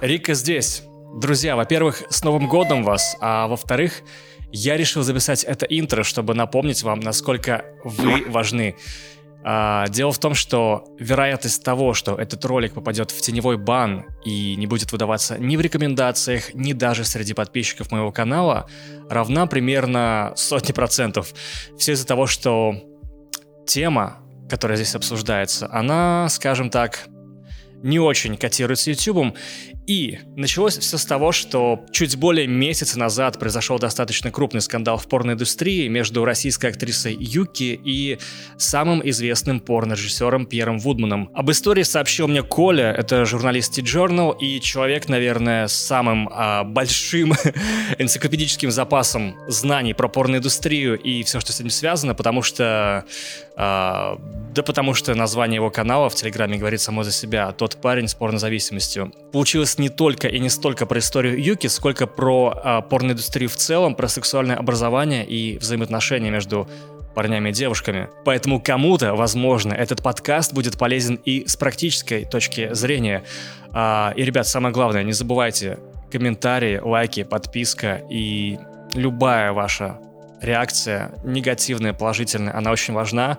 Рика здесь. Друзья, во-первых, с Новым годом вас, а во-вторых, я решил записать это интро, чтобы напомнить вам, насколько вы важны. А, дело в том, что вероятность того, что этот ролик попадет в теневой бан и не будет выдаваться ни в рекомендациях, ни даже среди подписчиков моего канала, равна примерно сотни процентов. Все из-за того, что тема, которая здесь обсуждается, она, скажем так, не очень котируется YouTube, и началось все с того, что чуть более месяца назад произошел достаточно крупный скандал в порноиндустрии между российской актрисой Юки и самым известным порнорежиссером Пьером Вудманом. Об истории сообщил мне Коля, это журналист T-Journal и человек, наверное, с самым а, большим энциклопедическим запасом знаний про порноиндустрию и все, что с этим связано, потому что... А, да потому что название его канала в Телеграме говорит само за себя. Тот парень с порнозависимостью. Получилось не только и не столько про историю Юки, сколько про э, порноиндустрию в целом, про сексуальное образование и взаимоотношения между парнями и девушками. Поэтому кому-то, возможно, этот подкаст будет полезен и с практической точки зрения. А, и, ребят, самое главное, не забывайте комментарии, лайки, подписка и любая ваша реакция, негативная, положительная, она очень важна.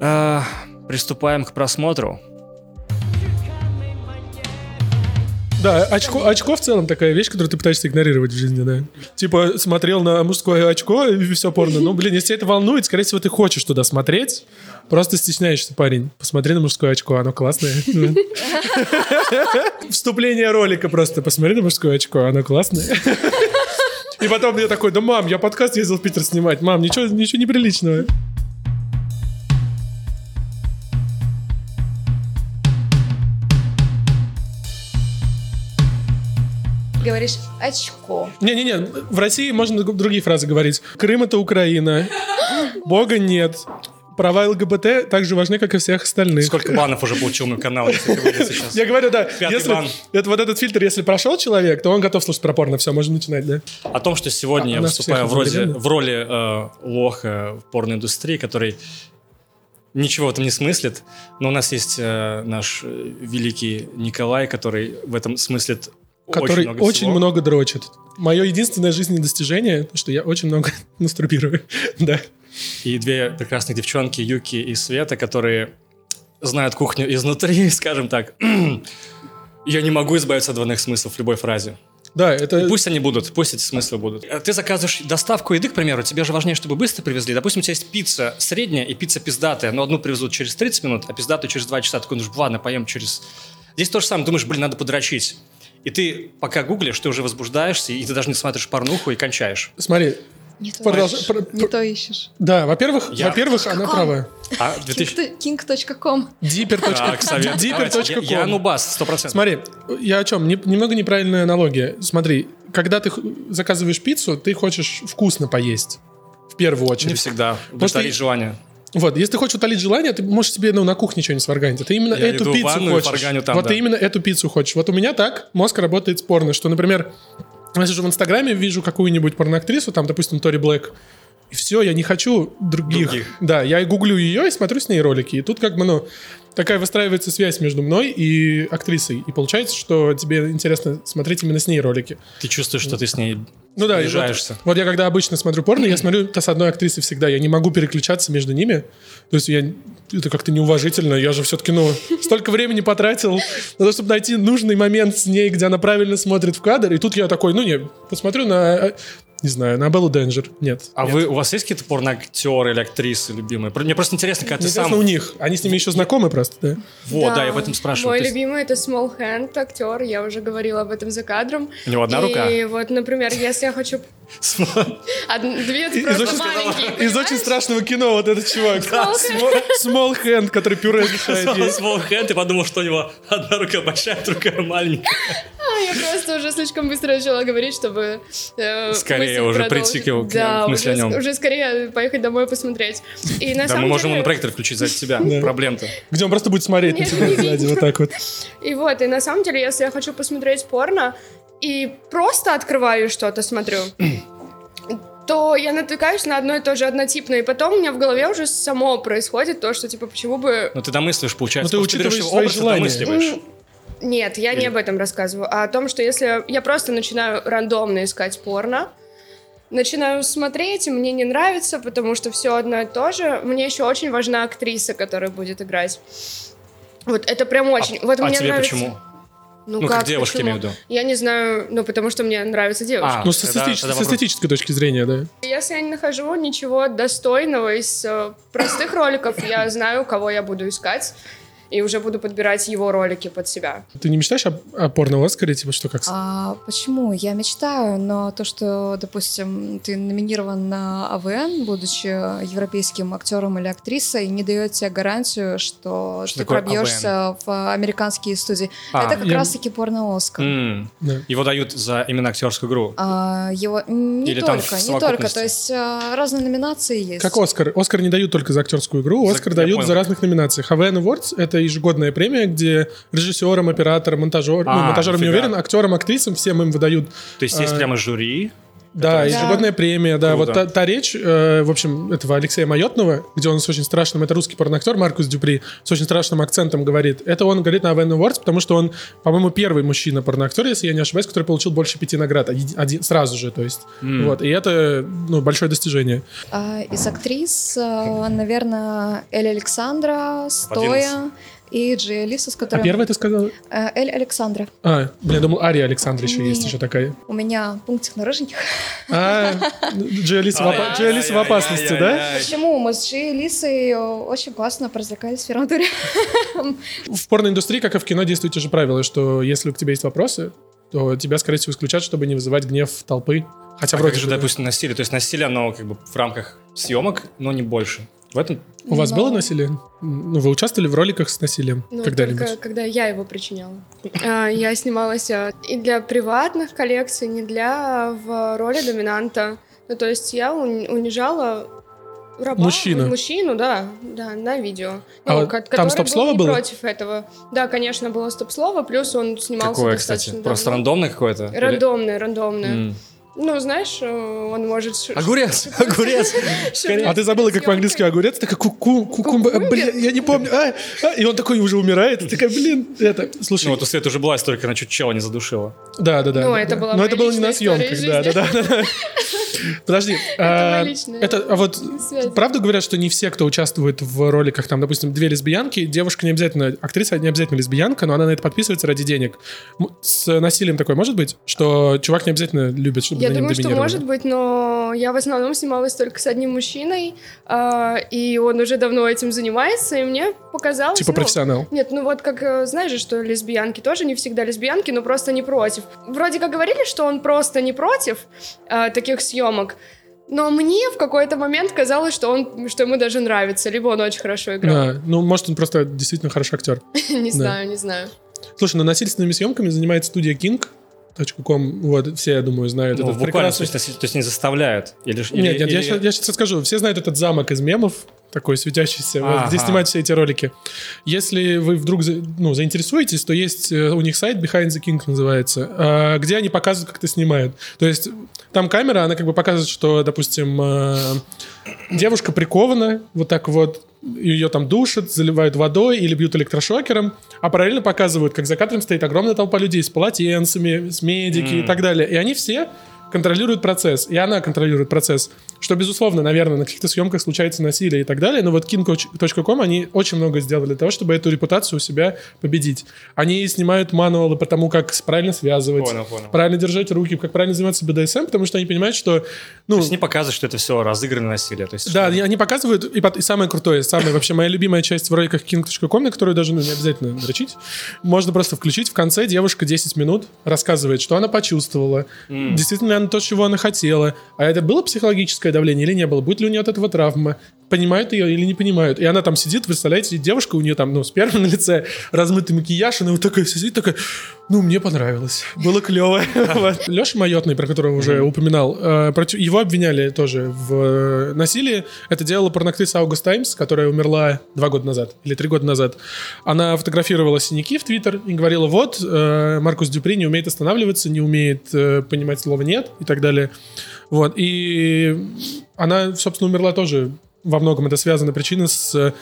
А, приступаем к просмотру. Да, очко, очко в целом такая вещь, которую ты пытаешься игнорировать в жизни, да. Типа, смотрел на мужское очко и все порно. Ну, блин, если это волнует, скорее всего, ты хочешь туда смотреть, просто стесняешься, парень. Посмотри на мужское очко, оно классное. Вступление ролика просто. Посмотри на мужское очко, оно классное. И потом я такой, да мам, я подкаст ездил в Питер снимать. Мам, ничего, ничего неприличного. Говоришь очко. Не-не-не, в России можно другие фразы говорить. Крым — это Украина. Бога нет. Права ЛГБТ так же важны, как и всех остальных. Сколько банов уже получил мой канал, если сейчас? Я говорю, да. если, бан. Это, вот этот фильтр, если прошел человек, то он готов слушать про порно. Все, можем начинать, да? О том, что сегодня а, я выступаю вроде, в роли э, лоха в порноиндустрии, который ничего в этом не смыслит, но у нас есть э, наш э, великий Николай, который в этом смыслит который очень много, очень много дрочит. Мое единственное жизненное достижение, что я очень много мастурбирую. да. И две прекрасных девчонки, Юки и Света, которые знают кухню изнутри, скажем так. я не могу избавиться от двойных смыслов в любой фразе. Да, это... И пусть они будут, пусть эти смыслы будут. Э, ты заказываешь доставку еды, к примеру, тебе же важнее, чтобы быстро привезли. Допустим, у тебя есть пицца средняя и пицца пиздатая, но одну привезут через 30 минут, а пиздатую через 2 часа. Такой, ну ладно, поем через... Здесь то же самое, думаешь, блин, надо подрочить. И ты пока гуглишь, ты уже возбуждаешься, и ты даже не смотришь порнуху и кончаешь. Смотри, не то, Продолж... Про... не то ищешь. Да, во-первых, Я... во-первых, она права. А, 2000... King.com. Deeper.com. Deeper.com. Я нубас, 100%. Смотри, я о чем? Немного неправильная аналогия. Смотри, когда ты заказываешь пиццу, ты хочешь вкусно поесть. В первую очередь. Не всегда. Удовлетворить желание. Вот, если ты хочешь утолить желание, ты можешь себе ну, на кухне что-нибудь сварганить. А ты именно Я эту пиццу хочешь. Там, вот да. ты именно эту пиццу хочешь. Вот у меня так мозг работает спорно, что, например, если же в Инстаграме вижу какую-нибудь порноактрису, там, допустим, Тори Блэк, и все, я не хочу других. других. Да, я гуглю ее и смотрю с ней ролики. И тут как бы, ну, такая выстраивается связь между мной и актрисой. И получается, что тебе интересно смотреть именно с ней ролики. Ты чувствуешь, что ты с ней ну да, вот, вот я когда обычно смотрю порно, я смотрю то с одной актрисой всегда. Я не могу переключаться между ними. То есть я это как-то неуважительно. Я же все-таки, ну, столько времени потратил на то, чтобы найти нужный момент с ней, где она правильно смотрит в кадр. И тут я такой, ну не, посмотрю на не знаю, на Беллу Денджер. Нет. А нет. вы, у вас есть какие-то порноактеры или актрисы любимые? Мне просто интересно, когда ты сам... у них. Они с ними еще знакомы просто, да? Вот, да, да я об этом спрашиваю. Мой ты... любимый это Small Hand актер. Я уже говорила об этом за кадром. У него одна и рука? И вот, например, если я хочу... Две просто маленькие, Из очень страшного кино вот этот чувак. Small Hand, который пюре мешает есть. Small Hand, и подумал, что у него одна рука большая, другая маленькая. А, я просто уже слишком быстро начала говорить, чтобы... Э, Скорее уже прийти к, да, мысли уже, о нем. уже скорее поехать домой посмотреть. И на да, самом мы можем деле... на проектор включить за тебя. Проблем-то. Где он просто будет смотреть на тебя сзади, вот так вот. И вот, и на самом деле, если я хочу посмотреть порно, и просто открываю что-то, смотрю, то я натыкаюсь на одно и то же однотипное, и потом у меня в голове уже само происходит то, что, типа, почему бы... Ну, ты домыслишь, получается, ну, ты учитываешь свои образ, желания. Нет, я Или... не об этом рассказываю, а о том, что если я просто начинаю рандомно искать порно, начинаю смотреть, и мне не нравится, потому что все одно и то же. Мне еще очень важна актриса, которая будет играть. Вот это прям а очень. А, вот а мне тебе нравится... почему? Ну, ну как, как почему? имею в виду. Я не знаю, ну, потому что мне нравится девушка. А, ну, с, эстетич... с эстетической точки зрения, да. Если я не нахожу ничего достойного из э, простых роликов, я знаю, кого я буду искать и уже буду подбирать его ролики под себя. Ты не мечтаешь о, о порно-Оскаре, типа что как? А, почему? Я мечтаю, но то, что, допустим, ты номинирован на АВН, будучи европейским актером или актрисой, не дает тебе гарантию, что, что ты пробьешься АВН? в американские студии. А, Это как я... раз-таки порно-Оскар. Mm. Да. Его дают за именно актерскую игру? А, его не Или только, не только. То есть а, разные номинации есть. Как Оскар. Оскар не дают только за актерскую игру, Оскар за, дают за разных номинациях. АВН Awards — это ежегодная премия, где режиссерам, операторам, монтажерам, ну, а, ну, монтажерам не уверен, актерам, актрисам, всем им выдают. То есть есть а, прямо жюри? Да, ежегодная да. премия, да. Круто. Вот та, та речь, э, в общем, этого Алексея Майотного, где он с очень страшным, это русский порноактер Маркус Дюпри, с очень страшным акцентом говорит. Это он говорит на Авен Awards, потому что он, по-моему, первый мужчина-порноактер, если я не ошибаюсь, который получил больше пяти наград один, один, сразу же, то есть. Mm. Вот, и это, ну, большое достижение. А, из актрис, э, наверное, Эль Александра, Стоя, и Джей Алиса, с которой... А первая ты сказала? Э, Эль Александра. А, блин, я думал, Ария Александра еще есть еще такая. У меня пунктик на рыженьких. А, Джей Алиса в опасности, да? Почему? Мы с Джей Алисой очень классно поразвлекались в первом туре. В порноиндустрии, как и в кино, действуют те же правила, что если у тебя есть вопросы, то тебя, скорее всего, исключат, чтобы не вызывать гнев толпы. Хотя а вроде же, допустим, насилие. То есть насилие, оно как бы в рамках съемок, но не больше. В этом... У вас было насилие? Ну, вы участвовали в роликах с насилием ну, когда-нибудь? Только когда я его причиняла. А, я снималась а, и для приватных коллекций, не для в роли доминанта. Ну, то есть я унижала раба, Мужчину. Мужчину, да, да, на видео. Ну, а там стоп-слово было? против этого. Да, конечно, было стоп-слово, плюс он снимался Какое, достаточно кстати? Давно. Просто рандомное какое-то? Рандомное, рандомное. Mm. Ну, знаешь, э, он может... Огурец! Огурец! А ты забыла, как по-английски огурец? Такая ку-ку, ку блин, я не помню. А, а, и он такой уже умирает. Такая, блин, это... Слушай. Ну, вот у Света уже была история, она чуть чела не задушила. Да, да, да. Ну, это было Но это было не на съемках, да, да, да. Подожди. Это, а, вот правда говорят, что не все, кто участвует в роликах, там, допустим, две лесбиянки, девушка не обязательно, актриса не обязательно лесбиянка, но она на это подписывается ради денег. С насилием такое может быть, что чувак не обязательно любит, чтобы Я думаю, что может быть, но я в основном снималась только с одним мужчиной, э, и он уже давно этим занимается, и мне показалось... Типа ну, профессионал. Нет, ну вот как, э, знаешь же, что лесбиянки тоже не всегда лесбиянки, но просто не против. Вроде как говорили, что он просто не против э, таких съемок, но мне в какой-то момент казалось, что он, что ему даже нравится, либо он очень хорошо играл. Да, ну может он просто действительно хороший актер. Не знаю, не знаю. Слушай, но насильственными съемками занимается студия King, .com, вот, все, я думаю, знают ну, этот прекрасный... То есть, то есть не заставляют? Или, нет, или, нет, или... Я, сейчас, я сейчас скажу. Все знают этот замок из мемов, такой светящийся, ага. вот, где снимают все эти ролики. Если вы вдруг ну, заинтересуетесь, то есть э, у них сайт Behind the King называется, а, где они показывают, как это снимают. То есть там камера, она как бы показывает, что, допустим, э, девушка прикована вот так вот ее там душат, заливают водой или бьют электрошокером, а параллельно показывают, как за кадром стоит огромная толпа людей с полотенцами, с медики mm. и так далее. И они все контролируют процесс, и она контролирует процесс. Что, безусловно, наверное, на каких-то съемках случается насилие и так далее, но вот king.com, они очень много сделали для того, чтобы эту репутацию у себя победить. Они снимают мануалы по тому, как правильно связывать, понял, понял. правильно держать руки, как правильно заниматься BDSM, потому что они понимают, что... Ну, то есть не показывают, что это все разыгранное насилие. То есть, да, что... они показывают, и, и самое крутое, самая вообще моя любимая часть в роликах king.com, на которую даже ну, не обязательно дрочить, можно просто включить в конце девушка 10 минут рассказывает, что она почувствовала, mm. действительно то, чего она хотела, а это было психологическое давление или не было, будет ли у нее от этого травма, понимают ее или не понимают. И она там сидит, представляете, девушка, у нее там, ну, сперма на лице, размытый макияж, она вот такая сидит, такая, ну, мне понравилось, было клево. Леша Майотный, про которого уже упоминал, э, его обвиняли тоже в э, насилии. Это делала порноактриса Аугуст Таймс, которая умерла два года назад или три года назад. Она фотографировала синяки в Твиттер и говорила, вот, э, Маркус Дюпри не умеет останавливаться, не умеет понимать слово «нет» и так далее. Вот, и она, собственно, умерла тоже во многом это связано причина с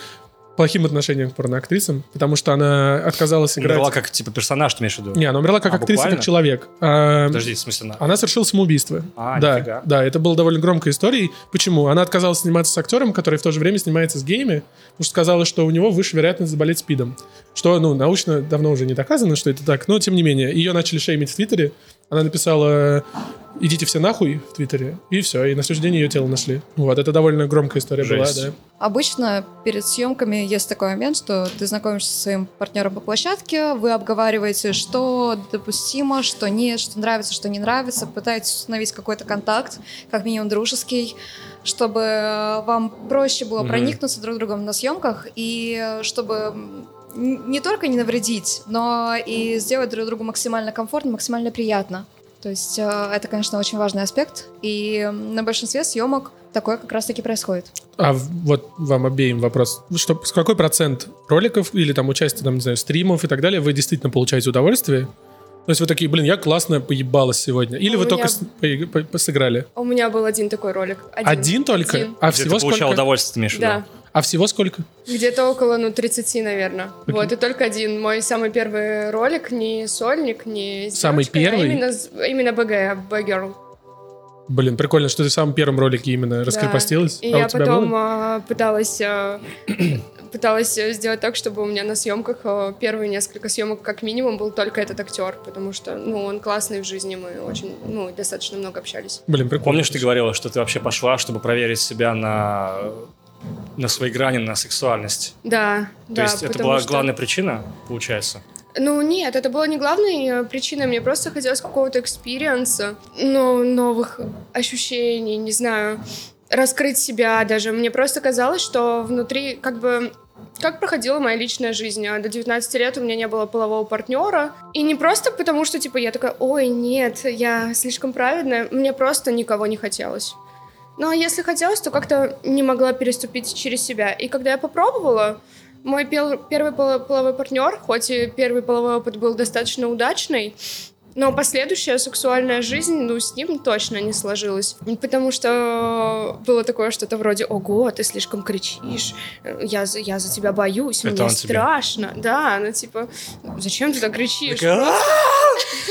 плохим отношением к порноактрисам, потому что она отказалась играть... Умерла как, типа, персонаж, ты имеешь в виду? Не, она умерла как а, актриса, буквально? как человек. А, Подожди, в смысле? Она, она совершила самоубийство. А, да, нифига. Да, это была довольно громкая история. Почему? Она отказалась сниматься с актером, который в то же время снимается с геями, потому что сказала, что у него выше вероятность заболеть спидом. Что, ну, научно давно уже не доказано, что это так, но тем не менее. Ее начали шеймить в Твиттере. Она написала идите все нахуй в Твиттере, и все, и на следующий день ее тело нашли. Вот, это довольно громкая история Жесть. была, да. Обычно перед съемками есть такой момент, что ты знакомишься со своим партнером по площадке, вы обговариваете, что допустимо, что нет, что нравится, что не нравится, пытаетесь установить какой-то контакт, как минимум дружеский, чтобы вам проще было mm-hmm. проникнуться друг другом на съемках и чтобы не только не навредить, но и сделать друг другу максимально комфортно, максимально приятно. То есть э, это, конечно, очень важный аспект, и на большинстве съемок такое как раз-таки происходит. А вот вам обеим вопрос. Что, с какой процент роликов или там участия, там, не знаю, стримов и так далее вы действительно получаете удовольствие? То есть вы такие, блин, я классно поебалась сегодня. Или у вы меня... только сыграли? У меня был один такой ролик. Один, один только? Один. А Где всего ты получал сколько? удовольствие, в виду? Да. А всего сколько? Где-то около, ну, 30, наверное. Okay. Вот, и только один. Мой самый первый ролик, не сольник, не Самый девочкой, первый? А именно, именно БГ, Б-Girl. Блин, прикольно, что ты в самом первом ролике именно раскрепостилась. И а я потом а, пыталась, а, пыталась сделать так, чтобы у меня на съемках а, первые несколько съемок как минимум был только этот актер, потому что, ну, он классный в жизни, мы очень, ну, достаточно много общались. Блин, прикольно. Помнишь, ты говорила, что ты вообще пошла, чтобы проверить себя на на своей грани, на сексуальность. Да, То да. есть это была что... главная причина, получается? Ну нет, это была не главной причиной, мне просто хотелось какого-то experience а, ну, новых ощущений, не знаю, раскрыть себя даже. Мне просто казалось, что внутри как бы как проходила моя личная жизнь. А до 19 лет у меня не было полового партнера. И не просто потому, что, типа, я такая, ой, нет, я слишком праведная. Мне просто никого не хотелось. А если хотелось, то как-то не могла переступить через себя. И когда я попробовала, мой первый половой партнер, хоть и первый половой опыт был достаточно удачный, но последующая сексуальная жизнь, ну, с ним точно не сложилась. Потому что было такое что-то вроде «Ого, ты слишком кричишь, я, я за тебя боюсь, Это мне страшно». Тебе. Да, ну, типа, зачем ты так кричишь?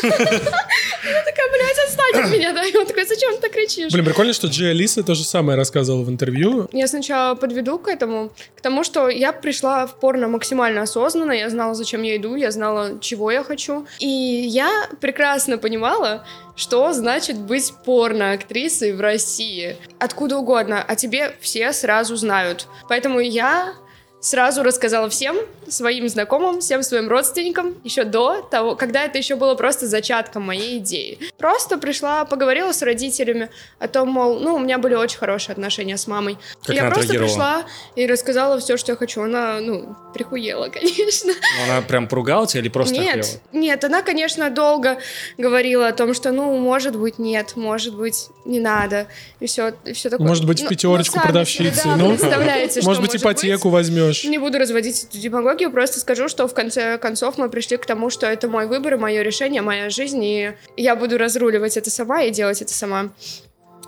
Я такая, блядь, отстань от меня, да? И он такой, зачем ты так кричишь? Блин, прикольно, что Джей Алиса то же самое рассказывала в интервью. Я сначала подведу к этому, к тому, что я пришла в порно максимально осознанно, я знала, зачем я иду, я знала, чего я хочу. И я прекрасно понимала, что значит быть порно-актрисой в России. Откуда угодно, а тебе все сразу знают. Поэтому я сразу рассказала всем своим знакомым, всем своим родственникам еще до того, когда это еще было просто зачатком моей идеи. Просто пришла, поговорила с родителями о том, мол, ну, у меня были очень хорошие отношения с мамой. Как я просто пришла и рассказала все, что я хочу. Она, ну, прихуела, конечно. Но она прям поругала тебя или просто Нет, охуела? нет, она, конечно, долго говорила о том, что, ну, может быть, нет, может быть, не надо, и все, и все такое. Может быть, в пятерочку ну, ну, продавщицы, да, ну, представляете, может быть, ипотеку быть. Возьмешь. Не буду разводить эту демагогию, просто скажу, что в конце концов мы пришли к тому, что это мой выбор, мое решение, моя жизнь, и я буду разруливать это сама и делать это сама.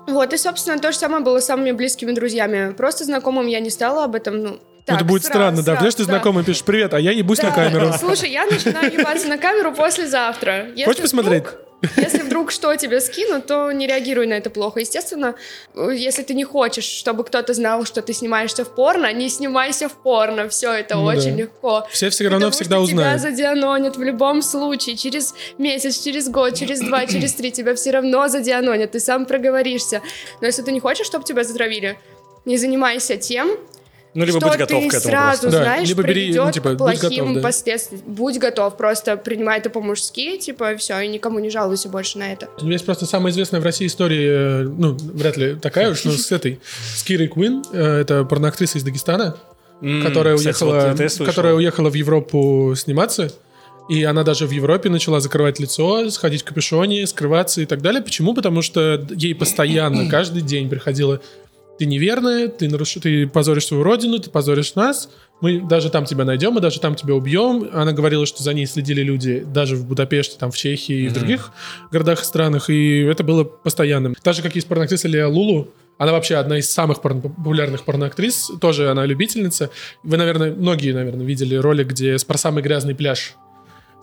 Вот, и, собственно, то же самое было с самыми близкими друзьями. Просто знакомым я не стала об этом, ну, так, это будет сразу, странно, да. Сразу, Знаешь, ты да. знакомый пишешь «Привет», а я ебусь да. на камеру. Слушай, я начинаю ебаться на камеру послезавтра. Если Хочешь посмотреть? Вдруг, если вдруг что тебе скинут, то не реагируй на это плохо. Естественно, если ты не хочешь, чтобы кто-то знал, что ты снимаешься в порно, не снимайся в порно. Все это ну, очень да. легко. Все все равно Потому всегда что узнают. тебя задианонят в любом случае. Через месяц, через год, через два, через три тебя все равно задианонят. Ты сам проговоришься. Но если ты не хочешь, чтобы тебя затравили, не занимайся тем, ну, либо что будь готов ты к этому сразу просто. знаешь, да, либо бери, ну, типа, к плохим будь готов, да. последствиям. Будь готов, просто принимай это по-мужски, типа, все, и никому не жалуйся больше на это. Есть просто самая известная в России история, ну, вряд ли такая уж, но с этой, с Кирой Куин, э, это порноактриса из Дагестана, mm, которая, кстати, уехала, вот которая уехала в Европу сниматься, и она даже в Европе начала закрывать лицо, сходить в капюшоне, скрываться и так далее. Почему? Потому что ей постоянно, каждый день приходило ты неверная, ты, наруш... ты позоришь свою родину, ты позоришь нас, мы даже там тебя найдем, мы даже там тебя убьем. Она говорила, что за ней следили люди даже в Будапеште, там в Чехии и в других городах и странах, и это было постоянным. Так же, как есть порноактриса Леа Лулу, она вообще одна из самых порно- популярных порноактрис, тоже она любительница. Вы, наверное, многие, наверное, видели ролик, где про самый грязный пляж и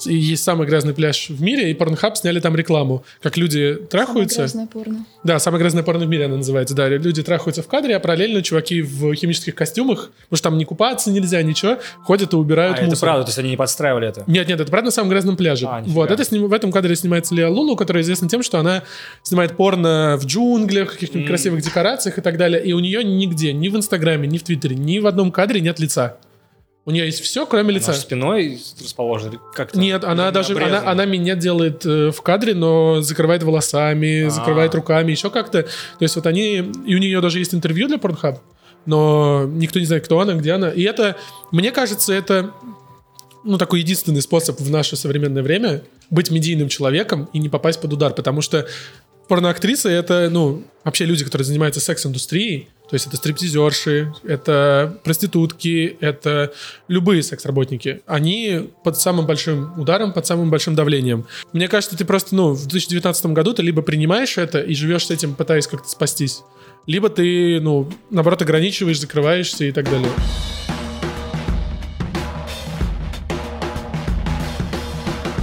есть самый грязный пляж в мире, и Pornhub сняли там рекламу, как люди трахаются. Самое грязное порно. Да, самое грязное порно в мире она называется, да. Люди трахаются в кадре, а параллельно чуваки в химических костюмах, потому что там не купаться нельзя, ничего, ходят и убирают а, мусор. это правда, то есть они не подстраивали это? Нет, нет, это правда на самом грязном пляже. А, вот, это сним... в этом кадре снимается Леа Лулу, которая известна тем, что она снимает порно в джунглях, каких-нибудь mm. красивых декорациях и так далее, и у нее нигде, ни в Инстаграме, ни в Твиттере, ни в одном кадре нет лица. У нее есть все, кроме лица. Она спиной расположена? Как Нет, она даже она, она меня делает э, в кадре, но закрывает волосами, А-а-а. закрывает руками, еще как-то. То есть вот они... И у нее даже есть интервью для Pornhub, но никто не знает, кто она, где она. И это, мне кажется, это ну, такой единственный способ в наше современное время быть медийным человеком и не попасть под удар, потому что порноактрисы — это, ну, вообще люди, которые занимаются секс-индустрией, то есть это стриптизерши, это проститутки, это любые секс-работники. Они под самым большим ударом, под самым большим давлением. Мне кажется, ты просто, ну, в 2019 году ты либо принимаешь это и живешь с этим, пытаясь как-то спастись, либо ты, ну, наоборот, ограничиваешь, закрываешься и так далее.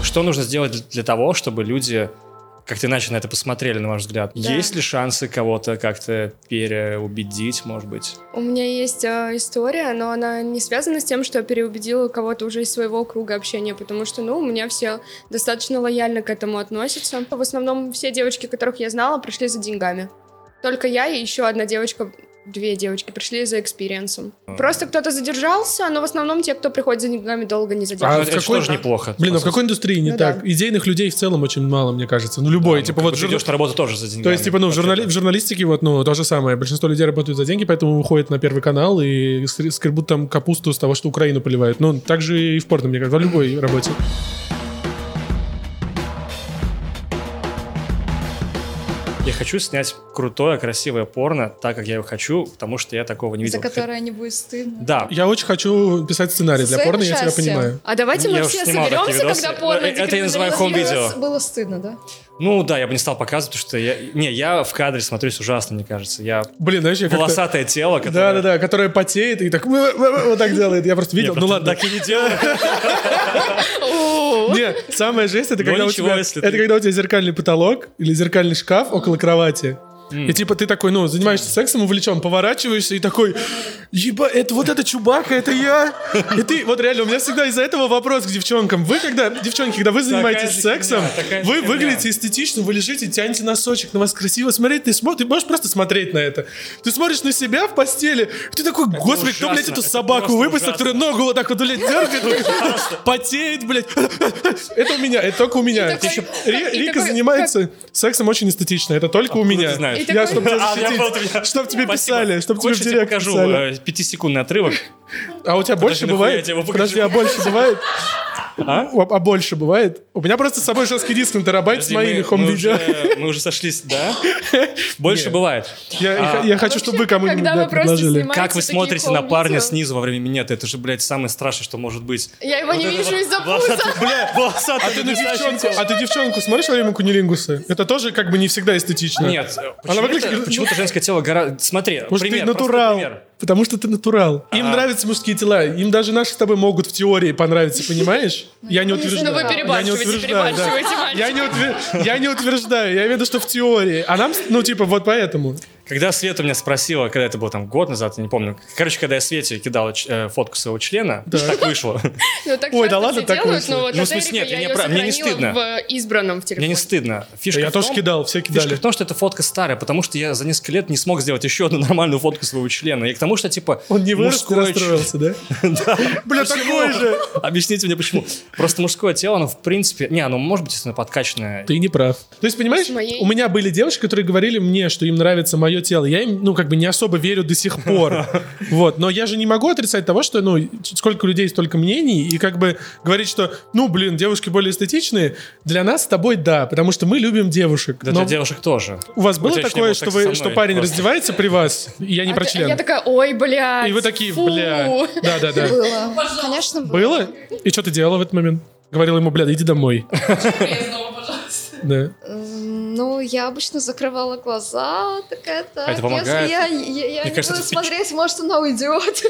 Что нужно сделать для того, чтобы люди как ты иначе на это посмотрели, на ваш взгляд? Да. Есть ли шансы кого-то как-то переубедить, может быть? У меня есть э, история, но она не связана с тем, что я переубедила кого-то уже из своего круга общения, потому что, ну, у меня все достаточно лояльно к этому относятся. В основном все девочки, которых я знала, пришли за деньгами. Только я и еще одна девочка две девочки пришли за experience ом. А. Просто кто-то задержался, но в основном те, кто приходит за деньгами, долго не задерживаются. А это какой... тоже неплохо. Блин, а в какой индустрии не ну, так? Да. Идейных людей в целом очень мало, мне кажется. Ну, любой. Да, типа ну, вот... Жур... идешь на работу тоже за деньгами. То есть, типа, ну, в, журнали... в журналистике вот, ну, то же самое. Большинство людей работают за деньги, поэтому уходят на Первый канал и скребут там капусту с того, что Украину поливают. Ну, так же и в порно, мне кажется, в любой работе. Я хочу снять крутое, красивое порно, так как я его хочу, потому что я такого не видел. За которое не будет стыдно. Да. Я очень хочу писать сценарий для порно, я тебя понимаю. А давайте мы все соберемся, когда порно Это я называю хом-видео. Было стыдно, да? Ну да, я бы не стал показывать, потому что я... Не, я в кадре смотрюсь ужасно, мне кажется. Я... Блин, знаешь, я Волосатое тело, которое... Да-да-да, которое потеет и так вот так делает. Я просто видел, ну ладно. Так и не делаю. Нет, самая жесть, это когда у тебя... Это когда у тебя зеркальный потолок или зеркальный шкаф около кровати. Mm. И типа ты такой, ну, занимаешься сексом, увлечен, поворачиваешься и такой, еба, это вот это Чубака, это я. И ты, вот реально, у меня всегда из-за этого вопрос к девчонкам. Вы когда, девчонки, когда вы занимаетесь сексом, херня, вы выглядите эстетично, вы лежите, тянете носочек, на вас красиво смотреть, ты, смотри, ты можешь просто смотреть на это. Ты смотришь на себя в постели, ты такой, это господи, ужасно, кто, блядь, эту собаку выпустил, которая ногу вот так вот, блядь, дергает, потеет, блядь. Это у меня, это только у меня. Рика занимается сексом очень эстетично, это только у меня. Я, чтобы тебя защитить. Чтоб тебе писали, чтоб тебе в директ покажу э, пятисекундный отрывок. А у тебя больше бывает? Подожди, а больше бывает? А? а больше бывает? У меня просто с собой жесткий диск на терабайт с моими хом-видео. Мы уже сошлись, да? Больше бывает. Я а, хочу, чтобы вы кому-нибудь предложили. Как вы смотрите на парня снизу во время минета? Это же, блядь, самое страшное, что может быть. Я его не вижу из-за пуза. Бля, а ты на девчонку, а ты девчонку смотришь во время кунилингуса? Это тоже как бы не всегда эстетично. Нет. Она выглядит... Почему-то женское тело гораздо... Смотри, пример. натурал. Потому что ты натурал. Им нравятся мужские тела. Им даже наши с тобой могут в теории понравиться, понимаешь? Я не утверждаю. Ну вы перебарщиваете, перебарщиваете, я не, утвер... я не утверждаю, я имею в виду, что в теории. А нам, ну, типа, вот поэтому. Когда Света меня спросила, когда это было там год назад, я не помню. Короче, когда я Свете кидал э, фотку своего члена, да. так вышло. Ну, так Ой, да ладно, так вышло. Ну, в смысле, нет, я мне не стыдно. в избранном в телефоне. Мне не стыдно. Фишка я тоже кидал, все кидали. Фишка в том, что эта фотка старая, потому что я за несколько лет не смог сделать еще одну нормальную фотку своего члена. И к тому, что, типа, Он не вырос, расстроился, да? Да. Бля, такой же. Объясните мне, почему. Просто мужское тело, оно, в принципе... Не, оно может быть, естественно, подкачанное. Ты не прав. То есть, понимаешь, у меня были девушки, которые говорили мне, что им нравится мое мое тело. Я им, ну, как бы не особо верю до сих пор. Вот. Но я же не могу отрицать того, что, ну, сколько людей, столько мнений, и как бы говорить, что, ну, блин, девушки более эстетичные, для нас с тобой да, потому что мы любим девушек. Да, для девушек тоже. У вас было такое, что, вы, что парень просто. раздевается при вас, и я не а про член? Я такая, ой, блядь. И вы такие, бля. Да-да-да. Было. Конечно, было. Было? И что ты делала в этот момент? Говорила ему, бля, иди домой. Да. Ну, я обычно закрывала глаза, такая так. А это помогает? Если я, я, я не кажется, буду смотреть, может, она уйдет.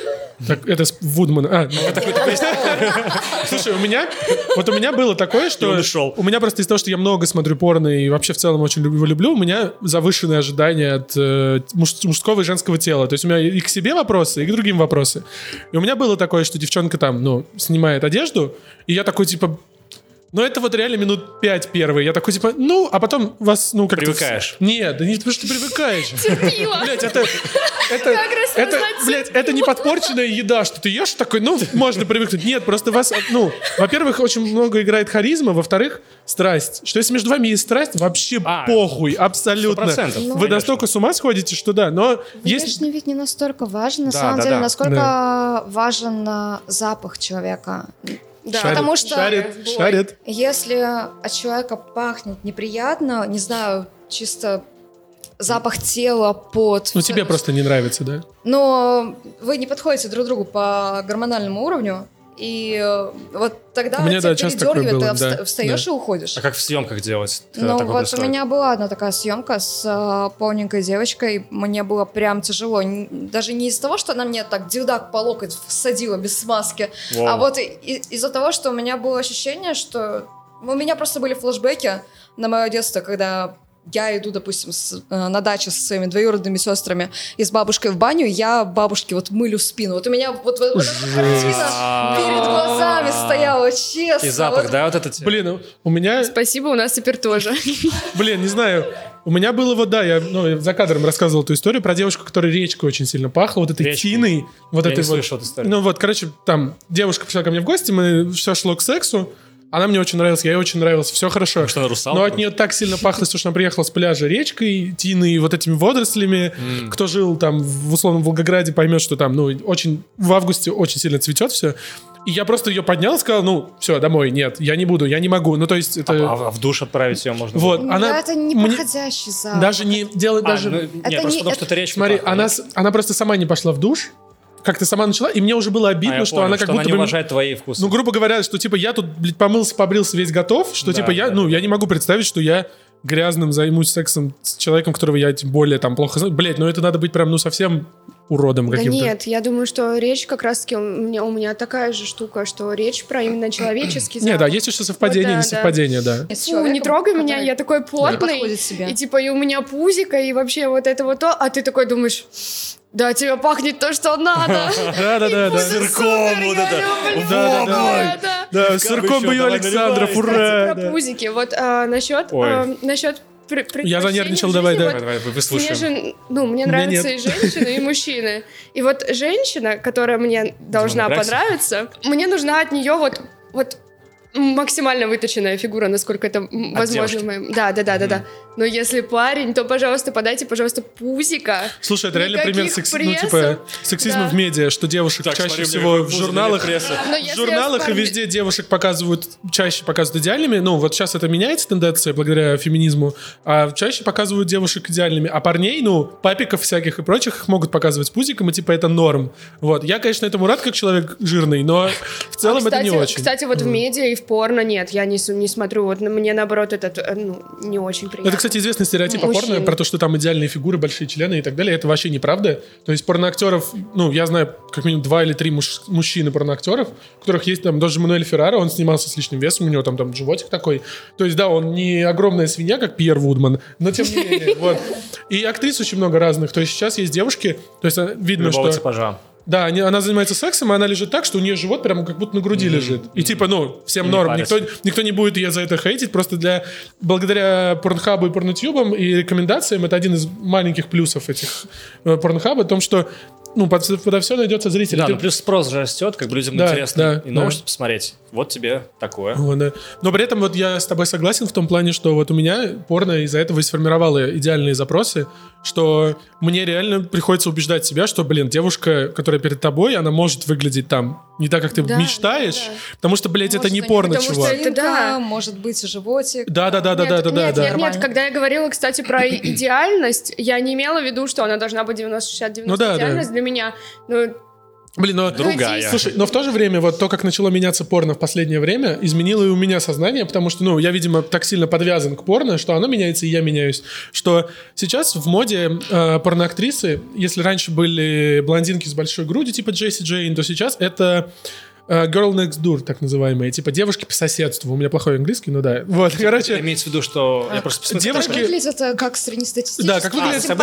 Так, это Вудман. А, ну, Слушай, у меня, вот у меня было такое, что... ушел. У меня просто из-за того, что я много смотрю порно и вообще в целом очень его люблю, у меня завышенные ожидания от э, муж, мужского и женского тела. То есть у меня и к себе вопросы, и к другим вопросы. И у меня было такое, что девчонка там, ну, снимает одежду, и я такой, типа, но это вот реально минут пять первые. Я такой, типа, ну, а потом вас, ну, как Привыкаешь. Нет, да не потому что ты привыкаешь. Блять, это... Это, это, блядь, это не подпорченная еда, что ты ешь такой, ну, можно привыкнуть. Нет, просто вас, ну, во-первых, очень много играет харизма, во-вторых, страсть. Что если между вами есть страсть, вообще а, похуй, абсолютно. 100%. Вы конечно. настолько с ума сходите, что да, но есть... Внешний вид не настолько важен, на да, самом да, деле, да. насколько да. важен э, запах человека. Да, шарит, потому что шарит, шарит. если от человека пахнет неприятно, не знаю, чисто запах тела, пот. Ну, тебе просто не нравится, да? Но вы не подходите друг другу по гормональному уровню, и э, вот тогда тебя да, часто было, ты да, встаешь да. и уходишь. А как в съемках делать? Ну вот происходит? у меня была одна такая съемка с э, полненькой девочкой, мне было прям тяжело. Даже не из-за того, что она мне так дилдак по локоть всадила без смазки, Воу. а вот из-за того, что у меня было ощущение, что у меня просто были флешбеки на мое детство, когда я иду, допустим, с, э, на даче со своими двоюродными сестрами и с бабушкой в баню, я бабушке вот мылю спину. Вот у меня вот, вот, вот эта картина перед глазами стояла, честно. И запах, вот. да, вот этот? Блин, у меня... Спасибо, у нас теперь тоже. Блин, не знаю, у меня было вот, да, я ну, за кадром рассказывал эту историю про девушку, которая речкой очень сильно пахла, вот этой Речкой. тиной. Вот я этой не вот, слышал эту историю. Ну вот, короче, там девушка пришла ко мне в гости, мы все шло к сексу, она мне очень нравилась, я ей очень нравился, все хорошо. Что она русалка? Но от нее так сильно пахло, что она приехала с пляжа речкой, тиной, вот этими водорослями. Mm. Кто жил там в условном Волгограде, поймет, что там, ну, очень в августе очень сильно цветет все. И я просто ее поднял и сказал, ну, все, домой, нет, я не буду, я не могу. Ну, то есть это... А, а в душ отправить ее можно? Вот, ну, она... это не подходящий запах. Даже не делать а, даже... Ну, это нет, просто не, потому это... что это речь Смотри, она, она просто сама не пошла в душ, как ты сама начала, и мне уже было обидно, а, что понял, она как что будто она не бы... уважает твои вкусы. Ну, грубо говоря, что типа я тут, блядь, помылся, побрился, весь готов, что да, типа я, да. ну, я не могу представить, что я грязным займусь сексом с человеком, которого я тем более там плохо знаю. Блять, ну это надо быть прям, ну, совсем уродом каким-то. Да нет, я думаю, что речь как раз-таки у меня, у меня такая же штука, что речь про именно человеческий запах. Нет, да, есть еще совпадение, вот, да, не совпадение, да. да. Фу, не трогай меня, я такой плотный. И типа, и у меня пузика, и вообще вот это вот то, а ты такой думаешь, да, тебе пахнет то, что надо. Да, да, да, да. Сырком вот это. Да, да, да. Да, сырком бою Александров, ура. Про пузики. Вот а, насчет насчет я занервничал, давай, давай, давай, выслушаем. Мне же, ну, мне нравятся и женщины, и мужчины. И вот женщина, которая мне должна понравиться, мне нужна от нее вот, вот максимально выточенная фигура, насколько это возможно. Да, да, да, да, да. Но если парень, то, пожалуйста, подайте, пожалуйста, пузика. Слушай, это реально пример секси... ну, типа, сексизма да. в медиа, что девушек так, чаще смотри, всего в журналах, в журналах и везде девушек показывают, чаще показывают идеальными. Ну, вот сейчас это меняется тенденция благодаря феминизму, а чаще показывают девушек идеальными. А парней, ну, папиков всяких и прочих их могут показывать пузиком, и типа это норм. Вот. Я, конечно, этому рад, как человек жирный, но в целом а, кстати, это не очень. Кстати, вот в медиа и в порно нет, я не, не смотрю. Вот мне, наоборот, это ну, не очень приятно. Это, кстати, известный стереотип о порно про то, что там идеальные фигуры, большие члены и так далее. Это вообще неправда. То есть порноактеров, ну, я знаю как минимум два или три муж, мужчины порноактеров, у которых есть там даже Мануэль Феррара, он снимался с лишним весом, у него там, там животик такой. То есть, да, он не огромная свинья, как Пьер Вудман, но тем не менее, вот. И актрис очень много разных. То есть сейчас есть девушки, то есть э, видно, Любого что... типажа. Да, они, она занимается сексом, и она лежит так, что у нее живот прямо как будто на груди mm-hmm. лежит. И типа, ну, всем норм. Никто, никто не будет ее за это хейтить. Просто для благодаря порнхабу и порнотюбам и рекомендациям это один из маленьких плюсов этих э, порнхаба, в том, что ну, под, подо все найдется зритель. Да, ты... ну плюс спрос же растет, как бы людям да, интересно да, и новое да. посмотреть. Вот тебе такое. Вот, да. Но при этом вот я с тобой согласен в том плане, что вот у меня порно из-за этого и сформировало идеальные запросы, что мне реально приходится убеждать себя, что, блин, девушка, которая перед тобой, она может выглядеть там не так, как ты да, мечтаешь, да, да. потому что, блядь, может, это не порно, потому чувак. Что это, да. может быть животик. Да, да, да, да, да, да, да. Нет, нет, нет, когда я говорила, кстати, про идеальность, я не имела в виду, что она должна быть 90-60-90 ну, да, идеальность да. для меня. Ну, Блин, но... Другая. Слушай, но в то же время вот то, как начало меняться порно в последнее время, изменило и у меня сознание, потому что, ну, я, видимо, так сильно подвязан к порно, что оно меняется, и я меняюсь. Что сейчас в моде э, порноактрисы, если раньше были блондинки с большой грудью, типа Джесси Джейн, то сейчас это girl next door, так называемые, типа девушки по соседству. У меня плохой английский, но да. Вот, короче. Имеется в виду, что я просто посмотрел. Девушки... Выглядит это как среднестатистический. Да, как выглядит а,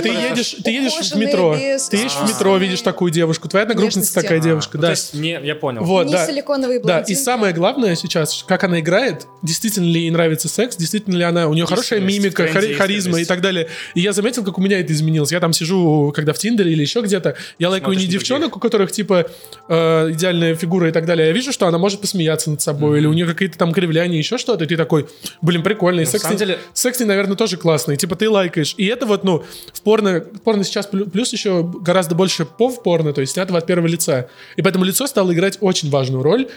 Ты едешь, ты едешь в метро, ты едешь в метро, видишь такую девушку, твоя одногруппница такая девушка, да. не, я понял. Вот, не да. силиконовые Да, и самое главное сейчас, как она играет, действительно ли ей нравится секс, действительно ли она, у нее хорошая мимика, харизма и так далее. И я заметил, как у меня это изменилось. Я там сижу, когда в Тиндере или еще где-то, я лайкаю не девчонок, у которых типа э, идеальная фигура и так далее, я вижу что она может посмеяться над собой, mm-hmm. или у нее какие-то там кривляния, еще что-то, и ты такой, блин, прикольный. Ну, секс, деле... секс, наверное, тоже классный. Типа ты лайкаешь. И это вот, ну, в порно, порно сейчас плюс еще гораздо больше пов порно, то есть снятого от первого лица. И поэтому лицо стало играть очень важную роль,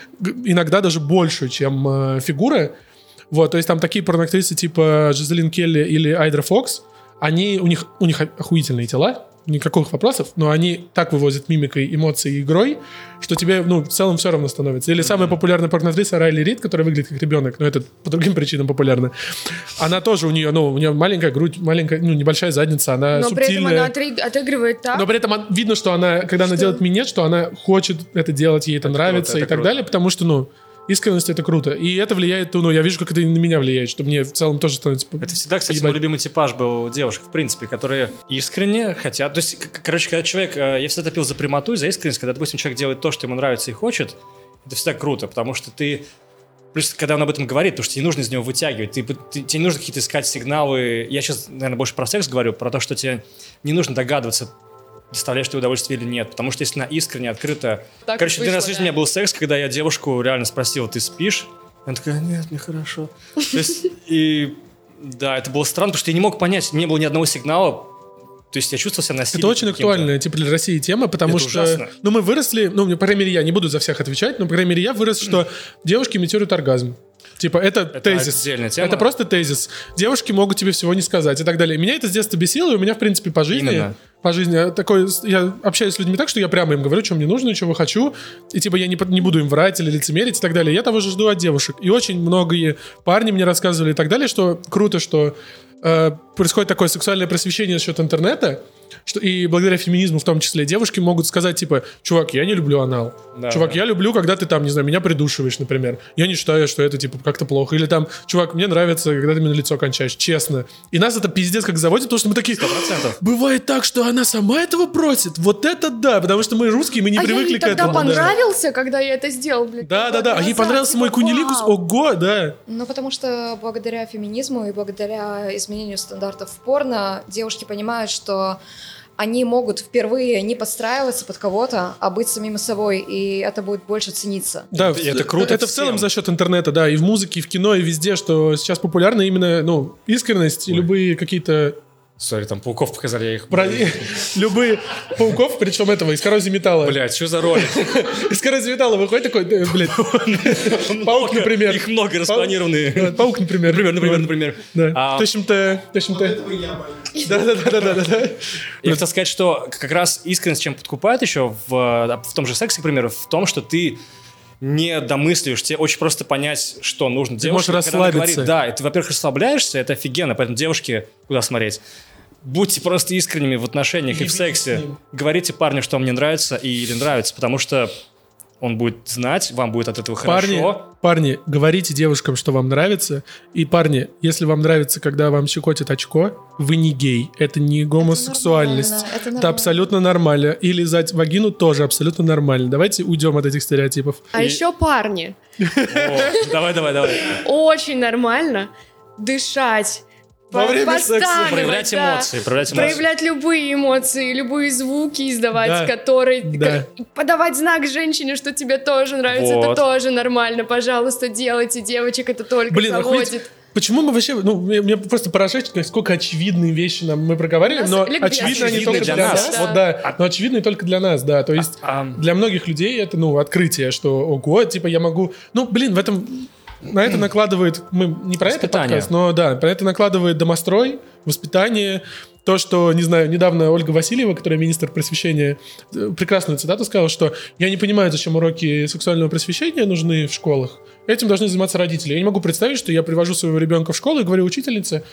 иногда даже большую, чем э, фигура. Вот, то есть там такие порноактрисы типа Жизелин Келли или Айдра Фокс, они, у них, у них охуительные тела, никаких вопросов, но они так вывозят мимикой, эмоцией игрой, что тебе, ну, в целом все равно становится. Или самая популярная порноактриса Райли Рид, которая выглядит как ребенок, но это по другим причинам популярна. Она тоже, у нее, ну, у нее маленькая грудь, маленькая, ну, небольшая задница, она но субтильная. Но при этом она отыгрывает так. Но при этом видно, что она, когда что? она делает минет, что она хочет это делать, ей это, это нравится круто, это и так круто. далее, потому что, ну, искренность это круто. И это влияет, ну, я вижу, как это на меня влияет, что мне в целом тоже становится... Это всегда, кстати, ебать. мой любимый типаж был девушек, в принципе, которые искренне хотят... То есть, короче, когда человек... Э, я всегда топил за прямоту и за искренность, когда, допустим, человек делает то, что ему нравится и хочет, это всегда круто, потому что ты Плюс, когда он об этом говорит, то что тебе не нужно из него вытягивать, ты, ты, тебе не нужно какие-то искать сигналы. Я сейчас, наверное, больше про секс говорю, про то, что тебе не нужно догадываться, доставляешь ты удовольствие или нет. Потому что если она искренне, открыто... Так Короче, один раз в жизни да. у меня был секс, когда я девушку реально спросил, ты спишь? Она такая, нет, мне хорошо. То есть, и да, это было странно, потому что я не мог понять, не было ни одного сигнала, то есть я чувствовал себя насильно. Это очень актуальная, типа, для России тема, потому это что... Ужасно. Ну, мы выросли, ну, по крайней мере, я не буду за всех отвечать, но, по крайней мере, я вырос, что девушки имитируют оргазм. Типа, это, это тезис. Тема. Это просто тезис. Девушки могут тебе всего не сказать и так далее. меня это с детства бесило, и у меня, в принципе, по жизни... Именно. По жизни такой... Я общаюсь с людьми так, что я прямо им говорю, что мне нужно, чего хочу. И типа я не, не буду им врать или лицемерить и так далее. Я того же жду от девушек. И очень многие парни мне рассказывали и так далее, что круто, что э, происходит такое сексуальное просвещение за счет интернета, что, и благодаря феминизму в том числе девушки могут сказать, типа, чувак, я не люблю анал. Да, чувак, да. я люблю, когда ты там, не знаю, меня придушиваешь, например. Я не считаю, что это, типа, как-то плохо. Или там, чувак, мне нравится, когда ты мне на лицо кончаешь, честно. И нас это пиздец как заводит, потому что мы такие... 100%. Бывает так, что она сама этого просит. Вот это да, потому что мы русские, мы не а привыкли к этому. А понравился, да. когда я это сделал, блядь. Да, да, да. А ей понравился мой куниликус, ого, да. Ну, потому что благодаря феминизму и благодаря изменению стандартов в порно девушки понимают, что они могут впервые не подстраиваться под кого-то, а быть самим собой, и это будет больше цениться. Да, это, это круто. Это всем. в целом за счет интернета, да, и в музыке, и в кино, и везде, что сейчас популярна именно, ну, искренность Ой. и любые какие-то Сори, там пауков показали, я их... Про... Любые пауков, причем этого, из коррозии металла. Блять, что за ролик? Из коррозии металла выходит такой, э, блядь, паук, например. Их много распланированные. Паук, например. Например, например, например. Да. Тащим-то, тащим-то. Да-да-да-да-да. Я хотел сказать, что как раз искренность чем подкупает еще в, в том же сексе, к примеру, в том, что ты не домысливаешь, тебе очень просто понять, что нужно ты девушке. Можешь расслабиться. Говорит, да, и ты, во-первых, расслабляешься, это офигенно, поэтому девушки куда смотреть будьте просто искренними в отношениях и, и в сексе. Говорите парню, что вам не нравится и или нравится, потому что он будет знать, вам будет от этого парни, хорошо. Парни, говорите девушкам, что вам нравится. И парни, если вам нравится, когда вам щекотит очко, вы не гей. Это не гомосексуальность. Это, это, это абсолютно нормально. И лизать вагину тоже абсолютно нормально. Давайте уйдем от этих стереотипов. А и... еще парни. Давай, давай, давай. Очень нормально дышать во время секса. Проявлять да. эмоции, проявлять эмоции. Проявлять любые эмоции, любые звуки издавать, да. которые... Да. Подавать знак женщине, что тебе тоже нравится, вот. это тоже нормально. Пожалуйста, делайте, девочек это только Блин, заводит. Почему мы вообще, ну, мне просто поражает, сколько очевидные вещи нам мы проговариваем, но очевидно они только для, нас. нас. Да. Вот, да, но очевидные только для нас, да. То есть а, а... для многих людей это, ну, открытие, что, ого, типа я могу... Ну, блин, в этом на это накладывает, мы не про это подкаст, но да, про это накладывает домострой, воспитание, то, что, не знаю, недавно Ольга Васильева, которая министр просвещения, э, прекрасную цитату сказала, что я не понимаю, зачем уроки сексуального просвещения нужны в школах. Этим должны заниматься родители. Я не могу представить, что я привожу своего ребенка в школу и говорю учительнице,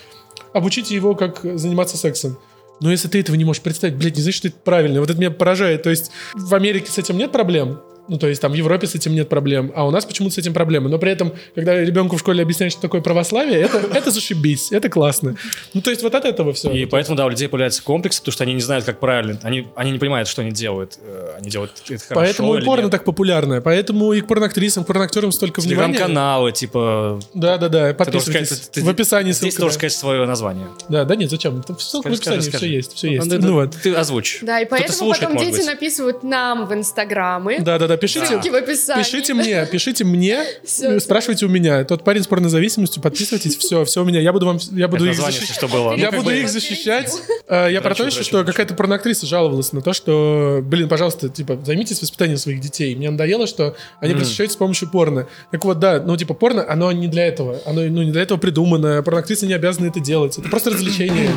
обучите его, как заниматься сексом. Но если ты этого не можешь представить, блядь, не знаешь, что это правильно. Вот это меня поражает. То есть в Америке с этим нет проблем, ну, то есть там в Европе с этим нет проблем, а у нас почему-то с этим проблемы. Но при этом, когда ребенку в школе объясняют, что такое православие, это, это зашибись, это классно. Ну, то есть вот от этого все. И поэтому, да, у людей появляются комплексы, потому что они не знают, как правильно. Они, они не понимают, что они делают. Э, они делают это хорошо Поэтому и порно нет. так популярное. Поэтому и к порноактрисам, к порноактерам столько внимания. Телеграм-каналы, типа... Да-да-да, подписывайтесь. Сказать, ты, в описании ссылка. Здесь должен сказать свое название. Да, да нет, зачем? Там в описании все есть, все есть. Ну, вот. Ты озвучь. Да, и поэтому потом дети написывают нам в инстаграмы. Да-да-да, пишите. Ссылки в описании. Пишите мне, пишите мне, все, спрашивайте у меня. Тот парень с порнозависимостью, подписывайтесь, все, все у меня. Я буду вам, я буду их защищать. Что было. Я ну, буду их защищать. А, я про то еще, что какая-то порноактриса жаловалась на то, что, блин, пожалуйста, типа, займитесь воспитанием своих детей. Мне надоело, что они просвещают с помощью порно. Так вот, да, ну, типа, порно, оно не для этого. Оно, ну, не для этого придумано. Порноактрисы не обязаны это делать. Это просто развлечение.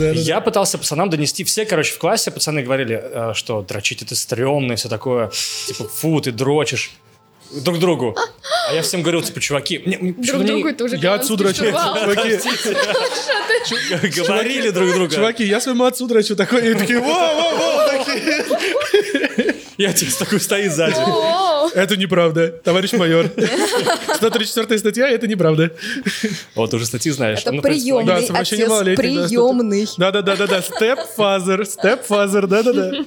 Да, я да. пытался пацанам донести, все, короче, в классе пацаны говорили, э, что дрочить это стрёмно и все такое, типа, фу, ты дрочишь друг другу. А я всем говорил, типа, чуваки... Мне, друг другу это уже Я отсюда дрочу, чуваки. Говорили друг другу. Чуваки, я своему отцу дрочу такой, и такие, во-во-во, такие. Я тебе такой стоит сзади. Это неправда, товарищ майор. 134 статья, это неправда. Вот уже статьи знаешь. Это приемный да, отец, приемный. Да-да-да-да-да, stepfather, stepfather, да-да-да.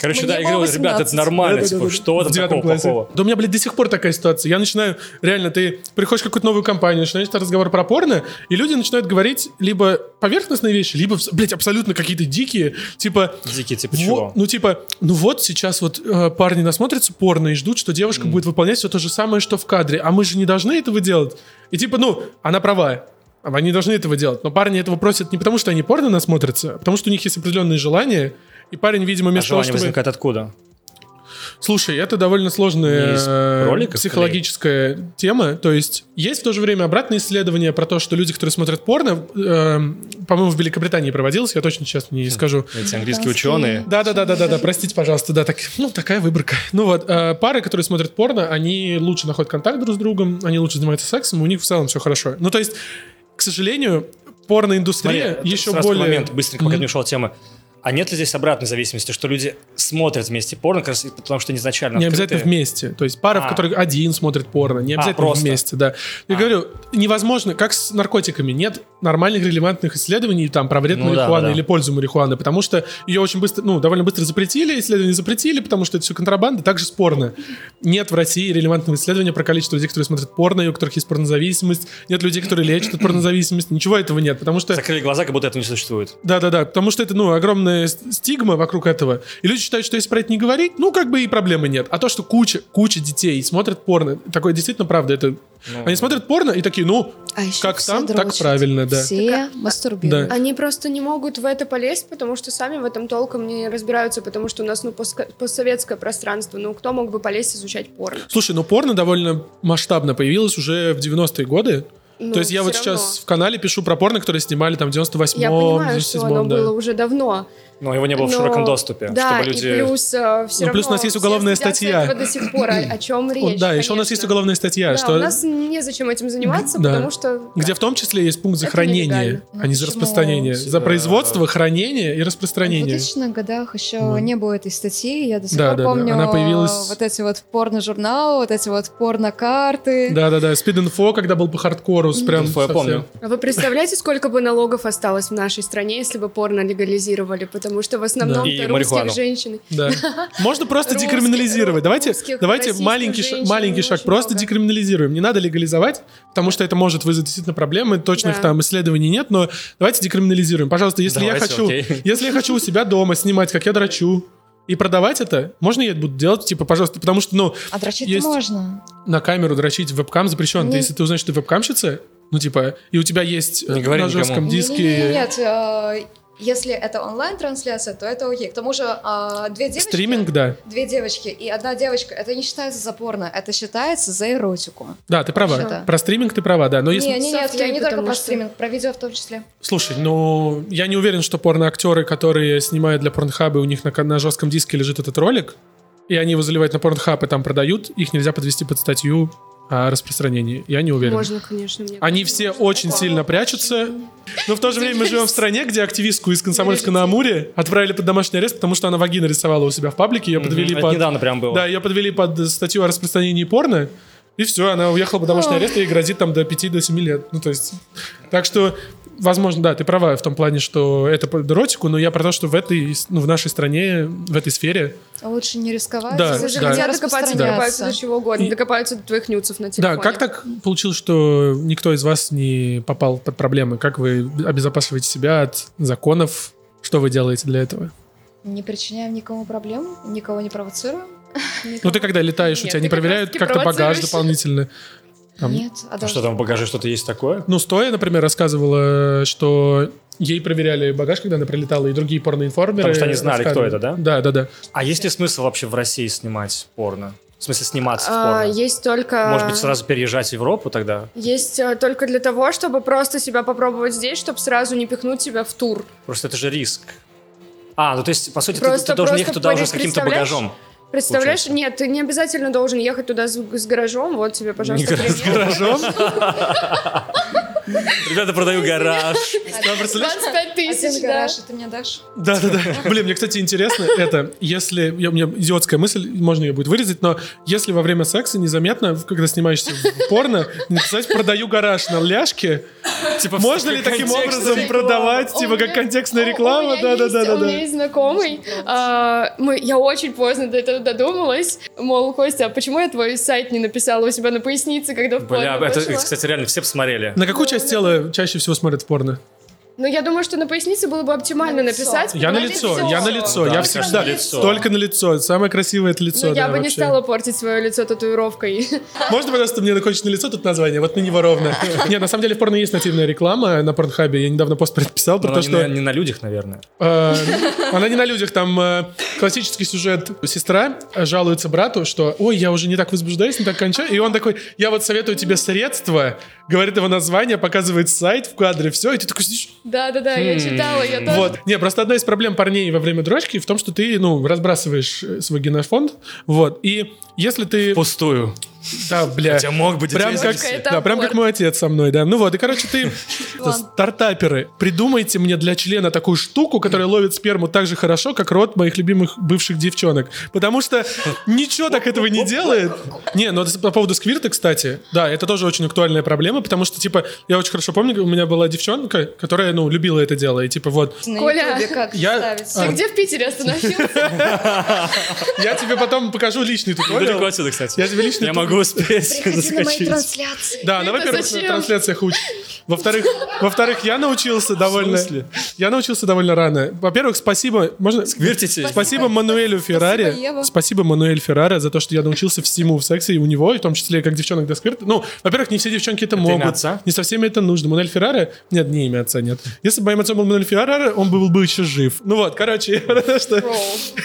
Короче, да, я говорю, ребята, это нормально, типа, что там такого плохого? Да у меня, блядь, до сих пор такая ситуация. Я начинаю, реально, ты приходишь в какую-то новую компанию, начинаешь разговор про порно, и люди начинают говорить либо поверхностные вещи, либо, блядь, абсолютно какие-то дикие, типа... Дикие, типа чего? Ну, типа, ну вот сейчас вот э, парни насмотрятся порно и ждут, что девушка mm. будет выполнять все то же самое, что в кадре. А мы же не должны этого делать. И типа, ну, она права. Они должны этого делать. Но парни этого просят не потому, что они порно насмотрятся, а потому что у них есть определенные желания. И парень, видимо, вместо а того, чтобы... возникает откуда? Слушай, это довольно сложная э, роликов, психологическая скорее. тема. То есть есть в то же время обратное исследование про то, что люди, которые смотрят порно, э, по-моему, в Великобритании проводилось, я точно сейчас не скажу. Эти английские ученые. Да-да-да-да-да, простите, пожалуйста, да, так, ну, такая выборка. Ну вот, э, пары, которые смотрят порно, они лучше находят контакт друг с другом, они лучше занимаются сексом, у них в целом все хорошо. Ну, то есть, к сожалению, порноиндустрия Смотри, еще более... момент, быстренько, пока mm-hmm. не ушел тема. А нет ли здесь обратной зависимости, что люди смотрят вместе порно, потому что изначально Не обязательно вместе. То есть пара, а. в которой один смотрит порно, не а, обязательно а, вместе, да. Я а. говорю, невозможно, как с наркотиками, нет нормальных релевантных исследований там про вред ну, марихуаны да, да. или пользу марихуаны, потому что ее очень быстро, ну, довольно быстро запретили, исследования запретили, потому что это все контрабанда, также спорно. Нет в России релевантного исследования про количество людей, которые смотрят порно, и у которых есть порнозависимость, нет людей, которые лечат от порнозависимости, ничего этого нет, потому что... Закрыли глаза, как будто этого не существует. Да-да-да, потому что это, ну, огромное огромная стигма вокруг этого. И люди считают, что если про это не говорить, ну, как бы и проблемы нет. А то, что куча, куча детей смотрят порно, такое действительно правда, это... Ну, Они смотрят порно и такие, ну, а как там, дрочат. так правильно, да. Все так, мастурбируют. Да. Они просто не могут в это полезть, потому что сами в этом толком не разбираются, потому что у нас, ну, постсоветское пространство. Ну, кто мог бы полезть изучать порно? Слушай, ну, порно довольно масштабно появилось уже в 90-е годы. Ну, То есть я вот равно. сейчас в канале пишу про порно, которые снимали там в 98-м, Я понимаю, что оно да. было уже давно. Но его не было Но, в широком доступе. Да, чтобы люди... и плюс э, все ну, плюс у нас есть уголовная статья. до сих пор, о, о чем речь, Да, еще у нас есть уголовная статья. Да, что... у нас незачем этим заниматься, да. потому что... Где в том числе есть пункт за хранение, а не за распространение. За производство, хранение и распространение. В 2000-х годах еще mm. не было этой статьи, я до сих да, пор да, помню да. Она появилась... вот эти вот порно-журналы, вот эти вот порно-карты. Да-да-да, Speed.info, когда был по хардкору, прям я помню. А вы представляете, сколько бы налогов осталось в нашей стране, если бы порно легализировали? Потому что в основном да. русских женщин. Да. Можно просто декриминализировать. Давайте, давайте маленький, маленький шаг просто декриминализируем. Не надо легализовать, потому что это может вызвать действительно проблемы. Точных там исследований нет, но давайте декриминализируем. Пожалуйста, если я хочу, если я хочу у себя дома снимать, как я драчу, и продавать это, можно я это буду делать, типа, пожалуйста, потому что, ну... А дрочить есть можно. На камеру дрочить вебкам запрещен. Не... Если ты узнаешь, что ты вебкамщица, ну, типа, и у тебя есть не на жестком диске... Нет, э, если это онлайн-трансляция, то это окей. К тому же а, две девочки... Стриминг, да. Две девочки и одна девочка, это не считается за порно, это считается за эротику. Да, ты права. Что? Про стриминг ты права, да. Но если... Не, не, нет, я не только про что... стриминг, про видео в том числе. Слушай, ну, я не уверен, что порноактеры, которые снимают для порнхаба, у них на, на жестком диске лежит этот ролик, и они его заливают на порнхаб и там продают, их нельзя подвести под статью о распространении. Я не уверен. Можно, конечно. Мне Они все очень сильно прячутся. Но в то же время мы живем в стране, где активистку из Комсомольска на Амуре отправили под домашний арест, потому что она вагина рисовала у себя в паблике. Ее подвели под... недавно прям было. Да, ее подвели под статью о распространении порно. И все, она уехала под домашний арест, и грозит там до 5 до 7 лет. Ну, то есть... Так что возможно, да, ты права в том плане, что это под эротику, но я про то, что в этой, ну, в нашей стране, в этой сфере... Лучше не рисковать. Да, Слушай, да. Хотят докопаться, да. докопаются до чего угодно, и... докопаются до твоих нюцев на телефоне. Да, как так получилось, что никто из вас не попал под проблемы? Как вы обезопасиваете себя от законов? Что вы делаете для этого? Не причиняем никому проблем, никого не провоцируем. Никого. Ну ты когда летаешь, Нет, у тебя не проверяют как-то багаж дополнительно? Там, Нет, а, даже... что там в багаже что-то есть такое? Ну, Стоя, например, рассказывала, что ей проверяли багаж, когда она прилетала, и другие порноинформеры. Потому что они знали, кто это, да? Да, да, да. А есть ли смысл вообще в России снимать порно? В смысле, сниматься а, в порно? Есть только... Может быть, сразу переезжать в Европу тогда? Есть а, только для того, чтобы просто себя попробовать здесь, чтобы сразу не пихнуть себя в тур. Просто это же риск. А, ну то есть, по сути, просто, ты, ты должен ехать туда уже с каким-то багажом. Представляешь? Получается. Нет, ты не обязательно должен ехать туда с, с гаражом. Вот тебе, пожалуйста, С гаражом? Ребята, продаю гараж. 25 тысяч, гараж, ты мне дашь? Да, да, да. Блин, мне, кстати, интересно это, если, у меня идиотская мысль, можно ее будет вырезать, но если во время секса незаметно, когда снимаешься в порно, написать «продаю гараж» на ляжке, типа, можно ли таким образом продавать, типа, как контекстная реклама? Да, да, да, да. У меня есть знакомый, а, я очень поздно до этого додумалась, мол, Костя, а почему я твой сайт не написала у себя на пояснице, когда в Бля, это, кстати, реально все посмотрели. На какую часть тела чаще всего смотрят порно? Ну, я думаю, что на пояснице было бы оптимально на написать. Я на лицо, я на лицо, да, я всегда лицо. только на лицо. Самое красивое это лицо. Ну, я да, бы вообще. не стала портить свое лицо татуировкой. Можно, пожалуйста, мне закончить на лицо тут название? Вот на него ровно. Нет, на самом деле в порно есть нативная реклама на порнхабе. Я недавно пост предписал про то, что... Не на людях, наверное. А, она не на людях. Там э, классический сюжет. Сестра жалуется брату, что ой, я уже не так возбуждаюсь, не так кончаю. И он такой, я вот советую тебе средства, говорит его название, показывает сайт в кадре, все, и ты такой сидишь... Да-да-да, я читала, я тоже. Вот. Не, просто одна из проблем парней во время дрочки в том, что ты, ну, разбрасываешь свой генофонд, вот, и если ты... Пустую. Да, бля. Хотя мог быть прям как, Да, прям как мой отец со мной, да. Ну вот, и, короче, ты... Стартаперы, придумайте мне для члена такую штуку, которая ловит сперму так же хорошо, как рот моих любимых бывших девчонок. Потому что ничего так этого не делает. Не, ну по поводу сквирта, кстати, да, это тоже очень актуальная проблема, потому что, типа, я очень хорошо помню, у меня была девчонка, которая, ну, любила это дело, и типа вот... Коля, я... Ты где в Питере остановился? Я тебе потом покажу личный туториал. Далеко отсюда, кстати. Я тебе личный Я могу успеть заскочить. трансляции. Да, ну, во-первых, на трансляциях учат. Во-вторых, во-вторых, я научился довольно... Я научился довольно рано. Во-первых, спасибо... Можно... Сквиртите. Спасибо Мануэлю Феррари. Спасибо Мануэль Феррари за то, что я научился всему в сексе и у него, и в том числе как девчонок до сквирта. Ну, во-первых, не все девчонки это, могут. отца? Не со всеми это нужно. Мануэль Феррари... Нет, не имя отца, нет. Если бы моим отцом был Мануэль Феррари, он был бы еще жив. Ну вот, короче, что...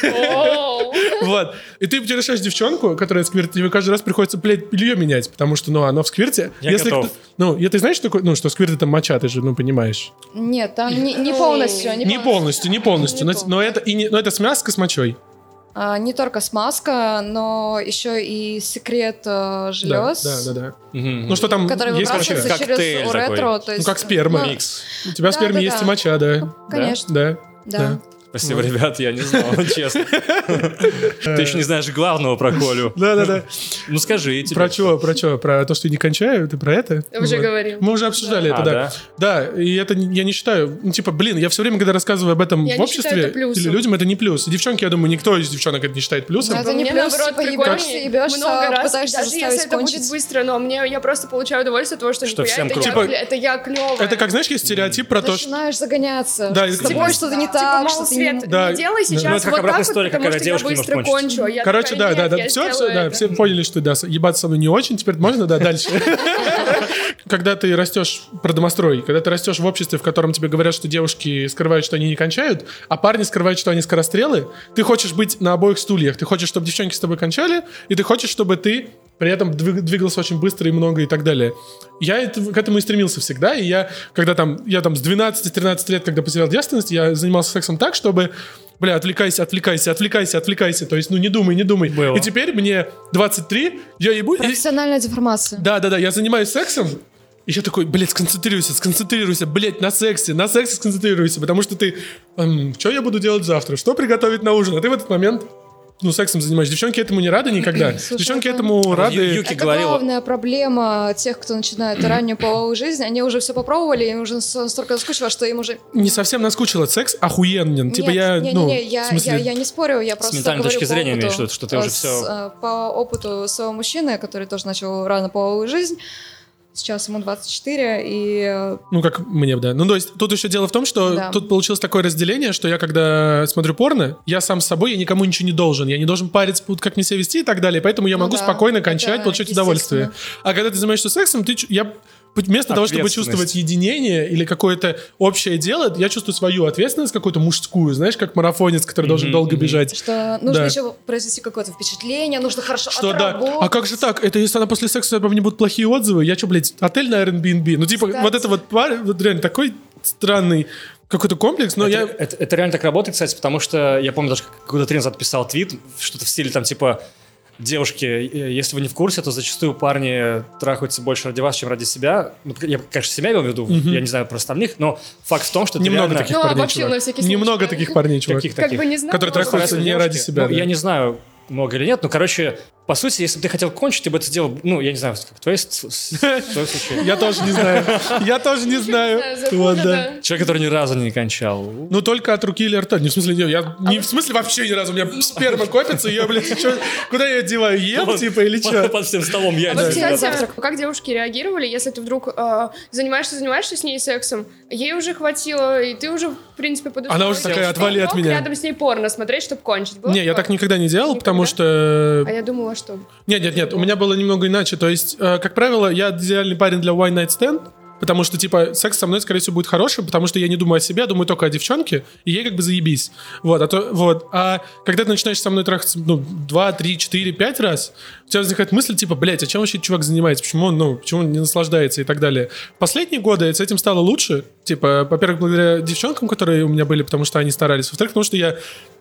Вот. И ты решаешь девчонку, которая сквирт, тебе каждый раз приходится, блядь, белье менять, потому что, ну, оно в сквирте. Я Если готов. Кто, ну, я, ты знаешь, что такое, ну, что сквирт это моча, ты же, ну, понимаешь. Нет, там не, не полностью. Не, не полностью, не полностью. Не но, но, это, и не, но это смазка с мочой. А, не только смазка, но еще и секрет э, желез. Да, да, да. да. Угу. Ну что там который есть вообще? через. То есть, ну как сперма. Микс. У тебя в сперме да, есть да. и моча, да. Конечно. Да. Да. да. Спасибо, ребят, я не знал, честно. Ты еще не знаешь главного про Колю. Да-да-да. Ну скажи. Про что, про что? Про то, что не кончаю? Ты про это? Уже говорил. Мы уже обсуждали это, а, да. Да, и это я не считаю, ну типа, блин, я все время, когда рассказываю об этом в обществе или людям, это не плюс. Девчонки, я думаю, никто из девчонок это не считает плюсом. Это не плюс, типа, ебешься, много раз, даже если это будет быстро, но мне я просто получаю удовольствие от того, что это я клевая. Это как, знаешь, есть стереотип про то, что... Начинаешь загоняться. Да, с тобой что-то не типа, так, что-то не... Да. делай ну, сейчас вот так вот, потому что я быстро кончу. Короче, да, да, да, все, все, да, все поняли, что да, ебаться со мной не очень, теперь можно, да, дальше. Когда ты растешь, продомострой, когда ты растешь в обществе, в котором тебе говорят, что девушки скрывают, что они не кончают, а парни скрывают, что они скорострелы, ты хочешь быть на обоих стульях. Ты хочешь, чтобы девчонки с тобой кончали, и ты хочешь, чтобы ты при этом двигался очень быстро и много и так далее. Я это, к этому и стремился всегда, и я, когда там, я там с 12-13 лет, когда потерял девственность, я занимался сексом так, чтобы бля, отвлекайся, отвлекайся, отвлекайся, отвлекайся. То есть, ну, не думай, не думай. Было. И теперь мне 23, я ебу... Профессиональная деформация. Да-да-да, я занимаюсь сексом, и я такой, блядь, сконцентрируйся, сконцентрируйся, блядь, на сексе, на сексе сконцентрируйся, потому что ты, эм, что я буду делать завтра, что приготовить на ужин, а ты в этот момент ну, сексом занимаешься. Девчонки этому не рады никогда. Слушай, Девчонки это... этому рады. Юки это говорила. главная проблема тех, кто начинает раннюю половую жизнь. Они уже все попробовали, им уже настолько наскучило, что им уже... Не совсем наскучило. Секс охуенен. Типа я, не, ну, не, не, я, смысле... я, я не спорю, я просто С ментальной точки зрения имеешь, что, что ты уже все... Э, по опыту своего мужчины, который тоже начал рано половую жизнь, Сейчас ему 24, и... Э, ну, как мне, да. Ну, то есть, тут еще дело в том, что да. тут получилось такое разделение, что я, когда смотрю порно, я сам с собой, я никому ничего не должен. Я не должен париться, как мне себя вести и так далее. Поэтому я ну, могу да. спокойно кончать, получать удовольствие. А когда ты занимаешься сексом, ты... Я вместо того, чтобы чувствовать единение или какое-то общее дело, я чувствую свою ответственность какую-то мужскую, знаешь, как марафонец, который mm-hmm, должен долго mm-hmm. бежать. Что нужно да. еще произвести какое-то впечатление, нужно хорошо что отработать. да. А как же так? Это если она после секса обо мне будут плохие отзывы, я что, блядь, отель на Airbnb? Ну, типа, Кстати. вот это вот, вот реально такой странный какой-то комплекс, но это, я... Это, это реально так работает, кстати, потому что я помню, даже какой-то тренер отписал твит, что-то в стиле там типа девушки, э, если вы не в курсе, то зачастую парни трахаются больше ради вас, чем ради себя. Ну, я, конечно, себя имел в виду, mm-hmm. я не знаю про остальных, но факт в том, что Немного реально... таких ну, парней, чувак. Немного таких парней, чувак. Каких таких? Как бы не знаю, которые трахаются не ради себя. Ну, да. Я не знаю, много или нет. Ну, короче, по сути, если бы ты хотел кончить, ты бы это сделал, ну, я не знаю, как твой случай. Я тоже не знаю. Я тоже не знаю. Человек, который ни разу не кончал. Ну, только от руки или рта. Не в смысле, я не в смысле вообще ни разу. У меня сперма копится, я, блядь, куда я одеваю? Ем, типа, или что? Под всем столом я. Как девушки реагировали, если ты вдруг э, занимаешься, занимаешься с ней сексом, ей уже хватило, и ты уже, в принципе, подошел. Она уже такая, отвали от меня. рядом с ней порно смотреть, чтобы кончить. Не, я так никогда не делал, потому что... А я думала, что... Нет, нет, нет, у меня было немного иначе. То есть, э, как правило, я идеальный парень для one night stand, потому что, типа, секс со мной, скорее всего, будет хороший, потому что я не думаю о себе, я думаю только о девчонке, и ей как бы заебись. Вот, а то, вот. А когда ты начинаешь со мной трахаться, ну, два, три, четыре, пять раз, у тебя возникает мысль, типа, блядь, а чем вообще чувак занимается? Почему он, ну, почему он не наслаждается и так далее? В последние годы с этим стало лучше. Типа, во-первых, благодаря девчонкам, которые у меня были, потому что они старались. Во-вторых, потому что я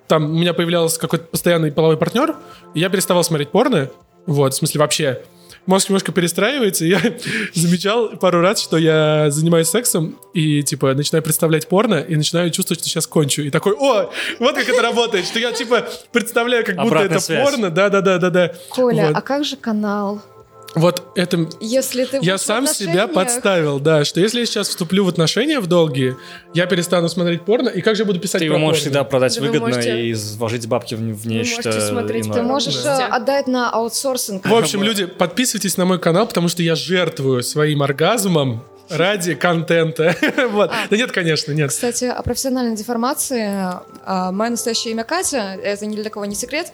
там у меня появлялся какой-то постоянный половой партнер, и я переставал смотреть порно, вот, в смысле вообще. Мозг немножко перестраивается, и я замечал пару раз, что я занимаюсь сексом, и, типа, начинаю представлять порно, и начинаю чувствовать, что сейчас кончу. И такой, о, вот как это работает, что я, типа, представляю, как будто это порно. Да-да-да-да-да. Коля, а как же канал? Вот это... Если ты я сам себя подставил, да, что если я сейчас вступлю в отношения в долгие, я перестану смотреть порно, и как же я буду писать Ты его можешь порно? всегда продать да выгодно можете... и вложить бабки в, в нечто смотреть, Ты можешь да. Э, отдать на аутсорсинг. В общем, люди, подписывайтесь на мой канал, потому что я жертвую своим оргазмом ради контента. вот. А, да нет, конечно, нет. Кстати, о профессиональной деформации. А, мое настоящее имя Катя, это ни для кого не секрет.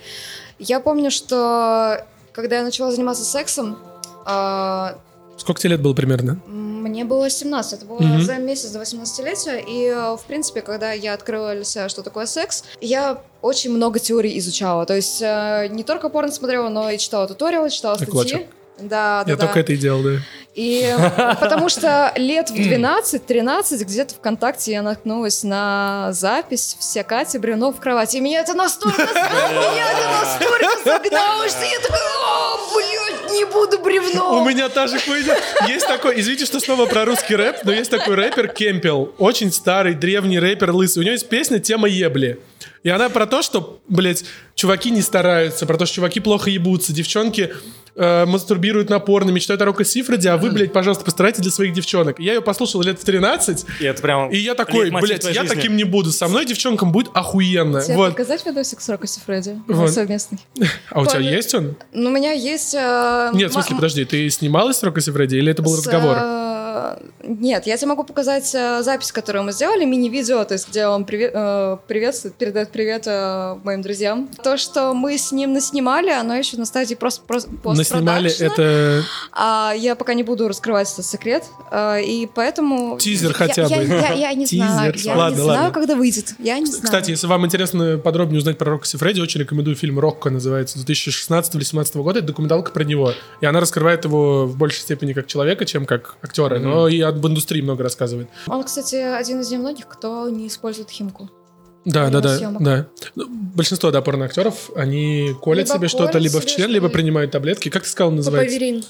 Я помню, что когда я начала заниматься сексом... Э, Сколько тебе лет было примерно? Мне было 17, это было mm за месяц до 18-летия, и, в принципе, когда я открыла для себя, что такое секс, я очень много теорий изучала, то есть э, не только порно смотрела, но и читала туториалы, читала статьи. Да, да, Я да. только это и делал, да. И потому что лет в 12-13 где-то ВКонтакте я наткнулась на запись «Вся Катя бревно в кровати». И меня это настолько, меня это настолько загнало, что я такая, о, блядь, не буду бревно. У меня та же хуйня. Есть такой, извините, что снова про русский рэп, но есть такой рэпер Кемпел. Очень старый, древний рэпер лысый. У него есть песня «Тема ебли». И она про то, что, блядь, чуваки не стараются, про то, что чуваки плохо ебутся, девчонки э, мастурбируют напорно, мечтают о Рока Сифреде, а вы, блядь, пожалуйста, постарайтесь для своих девчонок. Я ее послушал лет в 13, и, это прям и я такой, блядь, я жизни. таким не буду. Со мной девчонкам будет охуенно. Тебе вот. показать видосик с Рока Сифреди? Вот. Совместный. А у тебя есть он? Ну, у меня есть... Э, Нет, в смысле, подожди, ты снималась с Рока Сифреди или это был разговор? Нет, я тебе могу показать э, запись, которую мы сделали, мини-видео, то есть где он привет, э, приветствует, передает привет э, моим друзьям. То, что мы с ним наснимали, оно еще на стадии просто Наснимали это... А я пока не буду раскрывать этот секрет, и поэтому... Тизер хотя бы. Я не знаю, я не знаю, когда выйдет. Я не знаю. Кстати, если вам интересно подробнее узнать про Рокси Фредди, очень рекомендую фильм «Рокко» называется, 2016 или 2017 года. Это документалка про него. И она раскрывает его в большей степени как человека, чем как актера но и об индустрии много рассказывает. Он, кстати, один из немногих, кто не использует химку. Да, да, да, да. Ну, большинство, да, порноактеров, они колят либо себе что-то либо в член, либо принимают таблетки. Как ты сказал, называется? Папаверин.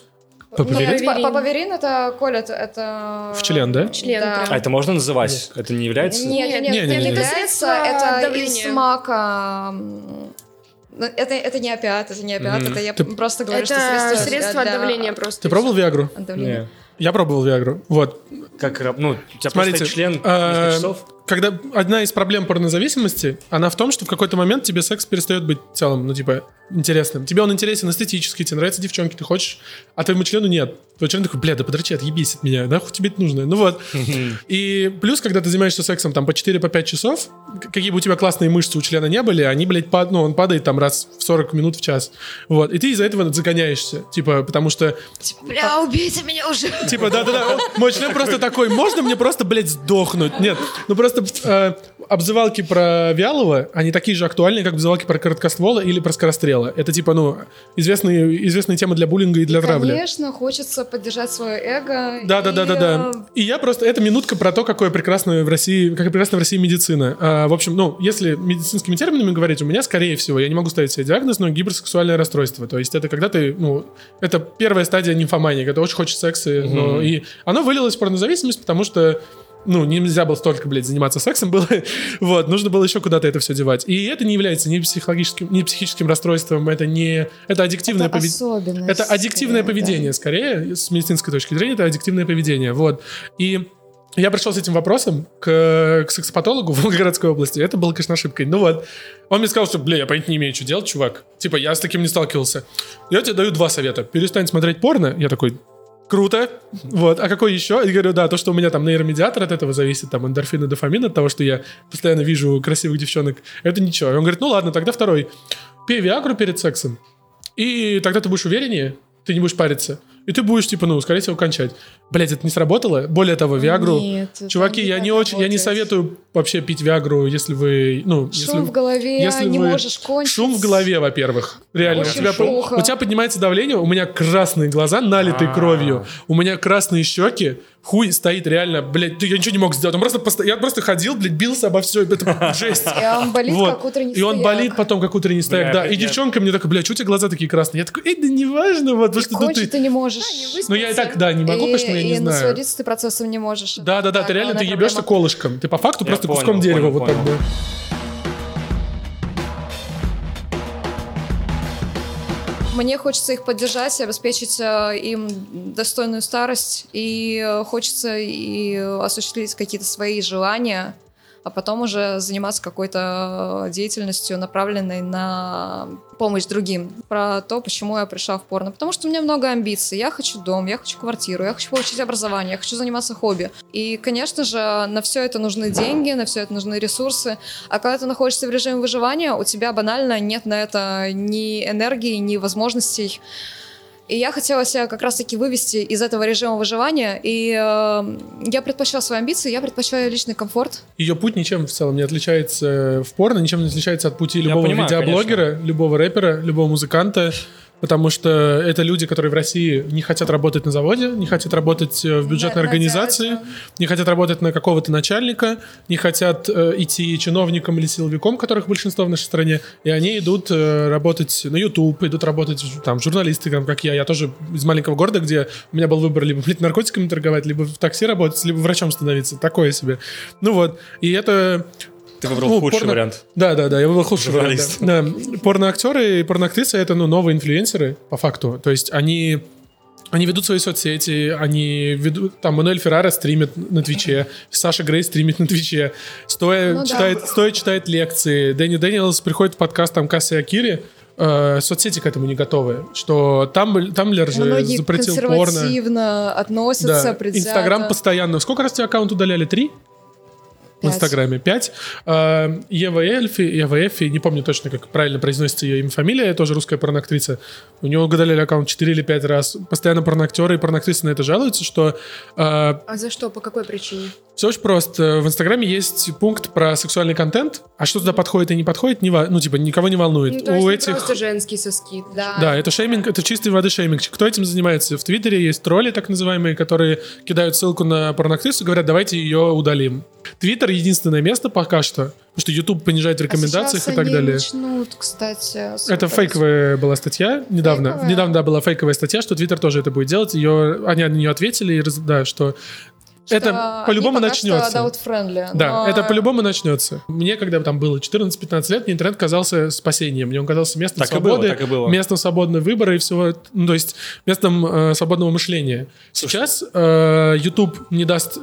Папаверин? Папаверин это колят, это... В член, да? В член, да. А это можно называть? Это не является? Нет, нет, нет, нет, нет, это средство, это из смака ну, это, это не опиат, это не опиат, mm-hmm. это я Ты... просто говорю, это что средство, средство для... от давления просто. Ты пробовал Виагру? От давления. Нет. Я пробовал Виагру. Вот. Как, ну, у тебя Смотрите, член э, часов? Когда одна из проблем порнозависимости, она в том, что в какой-то момент тебе секс перестает быть в целом, ну, типа, интересным. Тебе он интересен эстетически, тебе нравятся девчонки, ты хочешь, а твоему члену нет. Твой член такой, бля, да подрочи, отъебись от меня, нахуй тебе это нужно. Ну вот. И плюс, когда ты занимаешься сексом там по 4-5 по часов, какие бы у тебя классные мышцы у члена не были, они, блядь, пад... ну, он падает там раз в 40 минут в час. Вот. И ты из-за этого загоняешься. Типа, потому что... Типа, бля, убейте меня уже. Типа, да-да-да. Мой член просто такой, можно мне просто, блядь, сдохнуть? Нет. Ну просто э, обзывалки про Вялова, они такие же актуальные, как обзывалки про короткоствола или про скорострела. Это типа, ну, известные, известные темы для буллинга и для травли. Конечно, хочется поддержать свое эго. Да, да, да, да, да. И я просто, это минутка про то, какое прекрасное в России, как прекрасна в России медицина. А, в общем, ну, если медицинскими терминами говорить, у меня, скорее всего, я не могу ставить себе диагноз, но гиперсексуальное расстройство. То есть это когда ты, ну, это первая стадия нимфомании, когда очень хочешь секса, mm-hmm. но и оно вылилось в порнозависимость, потому что ну, нельзя было столько, блядь, заниматься сексом было. вот, нужно было еще куда-то это все девать. И это не является ни психологическим, ни психическим расстройством, это не... Это аддиктивное поведение. Это аддиктивное скорее, поведение, да. скорее, с медицинской точки зрения, это аддиктивное поведение, вот. И я пришел с этим вопросом к, к сексопатологу в Волгоградской области. Это было, конечно, ошибкой. Ну вот. Он мне сказал, что, бля, я понятия не имею, что делать, чувак. Типа, я с таким не сталкивался. Я тебе даю два совета. Перестань смотреть порно. Я такой, Круто. Вот. А какой еще? Я говорю, да, то, что у меня там нейромедиатор от этого зависит, там эндорфин и дофамин от того, что я постоянно вижу красивых девчонок, это ничего. И он говорит, ну ладно, тогда второй. Пей Виагру перед сексом, и тогда ты будешь увереннее, ты не будешь париться. И ты будешь, типа, ну, скорее всего, кончать. Блять, это не сработало. Более того, Виагру... Нет, Чуваки, я не очень... Я не советую вообще пить Виагру, если вы... Ну, шум если, в голове, если не вы, можешь кончить. Шум в голове, во-первых. Реально. у тебя, у тебя поднимается давление, у меня красные глаза, налитые А-а-а. кровью. У меня красные щеки хуй стоит реально, блядь, я ничего не мог сделать. Он просто, пост... я просто ходил, блядь, бился обо все, это жесть. И он болит, вот. как утренний И он болит потом, как утренний стояк, да. И девчонка мне такая, блядь, что у тебя глаза такие красные? Я такой, эй, да неважно, вот, потому что ты... ты не можешь. Ну, я и так, да, не могу, потому что я не знаю. И насладиться ты процессом не можешь. Да, да, да, ты реально, ты ебешься колышком. Ты по факту просто куском дерева вот так бы. Мне хочется их поддержать, обеспечить э, им достойную старость, и э, хочется и осуществить какие-то свои желания а потом уже заниматься какой-то деятельностью, направленной на помощь другим. Про то, почему я пришла в порно. Потому что у меня много амбиций. Я хочу дом, я хочу квартиру, я хочу получить образование, я хочу заниматься хобби. И, конечно же, на все это нужны деньги, на все это нужны ресурсы. А когда ты находишься в режиме выживания, у тебя банально нет на это ни энергии, ни возможностей и я хотела себя как раз-таки вывести из этого режима выживания, и э, я предпочла свои амбиции, я предпочла личный комфорт. Ее путь ничем в целом не отличается в порно, ничем не отличается от пути любого понимаю, видеоблогера, конечно. любого рэпера, любого музыканта. Потому что это люди, которые в России не хотят работать на заводе, не хотят работать э, в бюджетной да, организации, хотят. не хотят работать на какого-то начальника, не хотят э, идти чиновником или силовиком, которых большинство в нашей стране, и они идут э, работать на YouTube, идут работать там журналисты, там, как я. Я тоже из маленького города, где у меня был выбор либо блядь, наркотиками торговать, либо в такси работать, либо врачом становиться. Такое себе. Ну вот. И это ты выбрал ну, худший порно... вариант. Да, да, да, я выбрал худший Журналист. вариант. Да. да. Порноактеры и порноактрисы — это ну, новые инфлюенсеры, по факту. То есть они они ведут свои соцсети, они ведут... Там Мануэль Феррара стримит на Твиче, Саша Грей стримит на Твиче, Стоя, ну, читает, да. Стоя читает лекции, Дэнни Дэниелс приходит в подкаст там к Асе Акире, э, соцсети к этому не готовы, что там Tumblr же Многие запретил порно. консервативно относятся, да. предвзято. Инстаграм постоянно. Сколько раз тебе аккаунт удаляли? Три? В Инстаграме 5. А, Ева Эльфи, Ева Эфи, не помню точно, как правильно произносится ее имя, фамилия, тоже русская порноактриса. У нее угадали аккаунт 4 или 5 раз. Постоянно порноактеры и порноактрисы на это жалуются, что... А, а за что? По какой причине? Все очень просто. В Инстаграме есть пункт про сексуальный контент, а что туда подходит и не подходит, не, ну, типа, никого не волнует. Ну, то есть У этих... просто женские соски, да. Да, это шейминг, это чистой воды шейминг. Кто этим занимается? В Твиттере есть тролли, так называемые, которые кидают ссылку на порноактрису и говорят, давайте ее удалим. Твиттер единственное место пока что, потому что YouTube понижает в рекомендациях а и так они далее. начнут, кстати. Это фейковая была статья недавно. Фейковая? Недавно да, была фейковая статья, что Твиттер тоже это будет делать. Ее, они на нее ответили, да, что это по-любому начнется. Friendly, но... Да, это по-любому начнется. Мне, когда там было 14-15 лет, мне интернет казался спасением. Мне он казался местом так свободы, было, так и было. местом свободного выбора и всего, ну, то есть местом э, свободного мышления. Сейчас э, YouTube не даст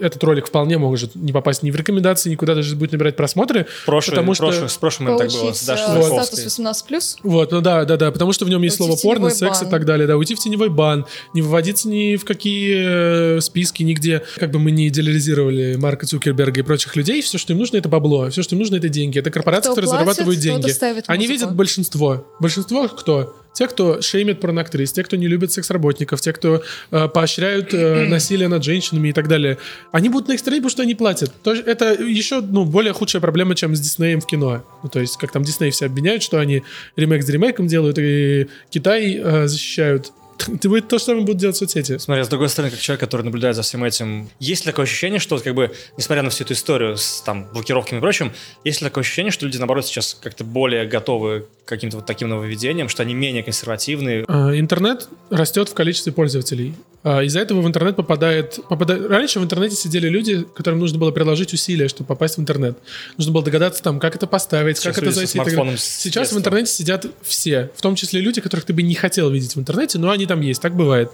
этот ролик вполне может не попасть ни в рекомендации, никуда даже будет набирать просмотры. Прошлый, потому что... Прошлый, с прошлым так было, с Дашей вот. статус 18+. Вот, ну да, да, да, потому что в нем есть уйти слово порно, секс бан. и так далее. Да, уйти в теневой бан, не выводиться ни в какие э, списки, нигде. Как бы мы не идеализировали Марка Цукерберга и прочих людей, все, что им нужно, это бабло, все, что им нужно, это деньги. Это корпорации, кто которые платит, зарабатывают деньги. Они видят большинство. Большинство кто? Те, кто шеймит порноактрис, те, кто не любит секс-работников, те, кто э, поощряют э, насилие над женщинами и так далее, они будут на их стороне, потому что они платят. То есть это еще ну, более худшая проблема, чем с Диснеем в кино. Ну, то есть, как там Дисней все обвиняют, что они ремейк с ремейком делают, и Китай э, защищают ты будет то же самое будут делать соцсети. Смотри, с другой стороны, как человек, который наблюдает за всем этим, есть ли такое ощущение, что, как бы, несмотря на всю эту историю с там блокировками и прочим, есть ли такое ощущение, что люди, наоборот, сейчас как-то более готовы к каким-то вот таким нововведениям, что они менее консервативные? А, интернет растет в количестве пользователей. А, из-за этого в интернет попадает, попадает... Раньше в интернете сидели люди, которым нужно было приложить усилия, чтобы попасть в интернет. Нужно было догадаться, там, как это поставить, Сейчас как это зайти. Сейчас в интернете сидят все, в том числе люди, которых ты бы не хотел видеть в интернете, но они там есть, так бывает.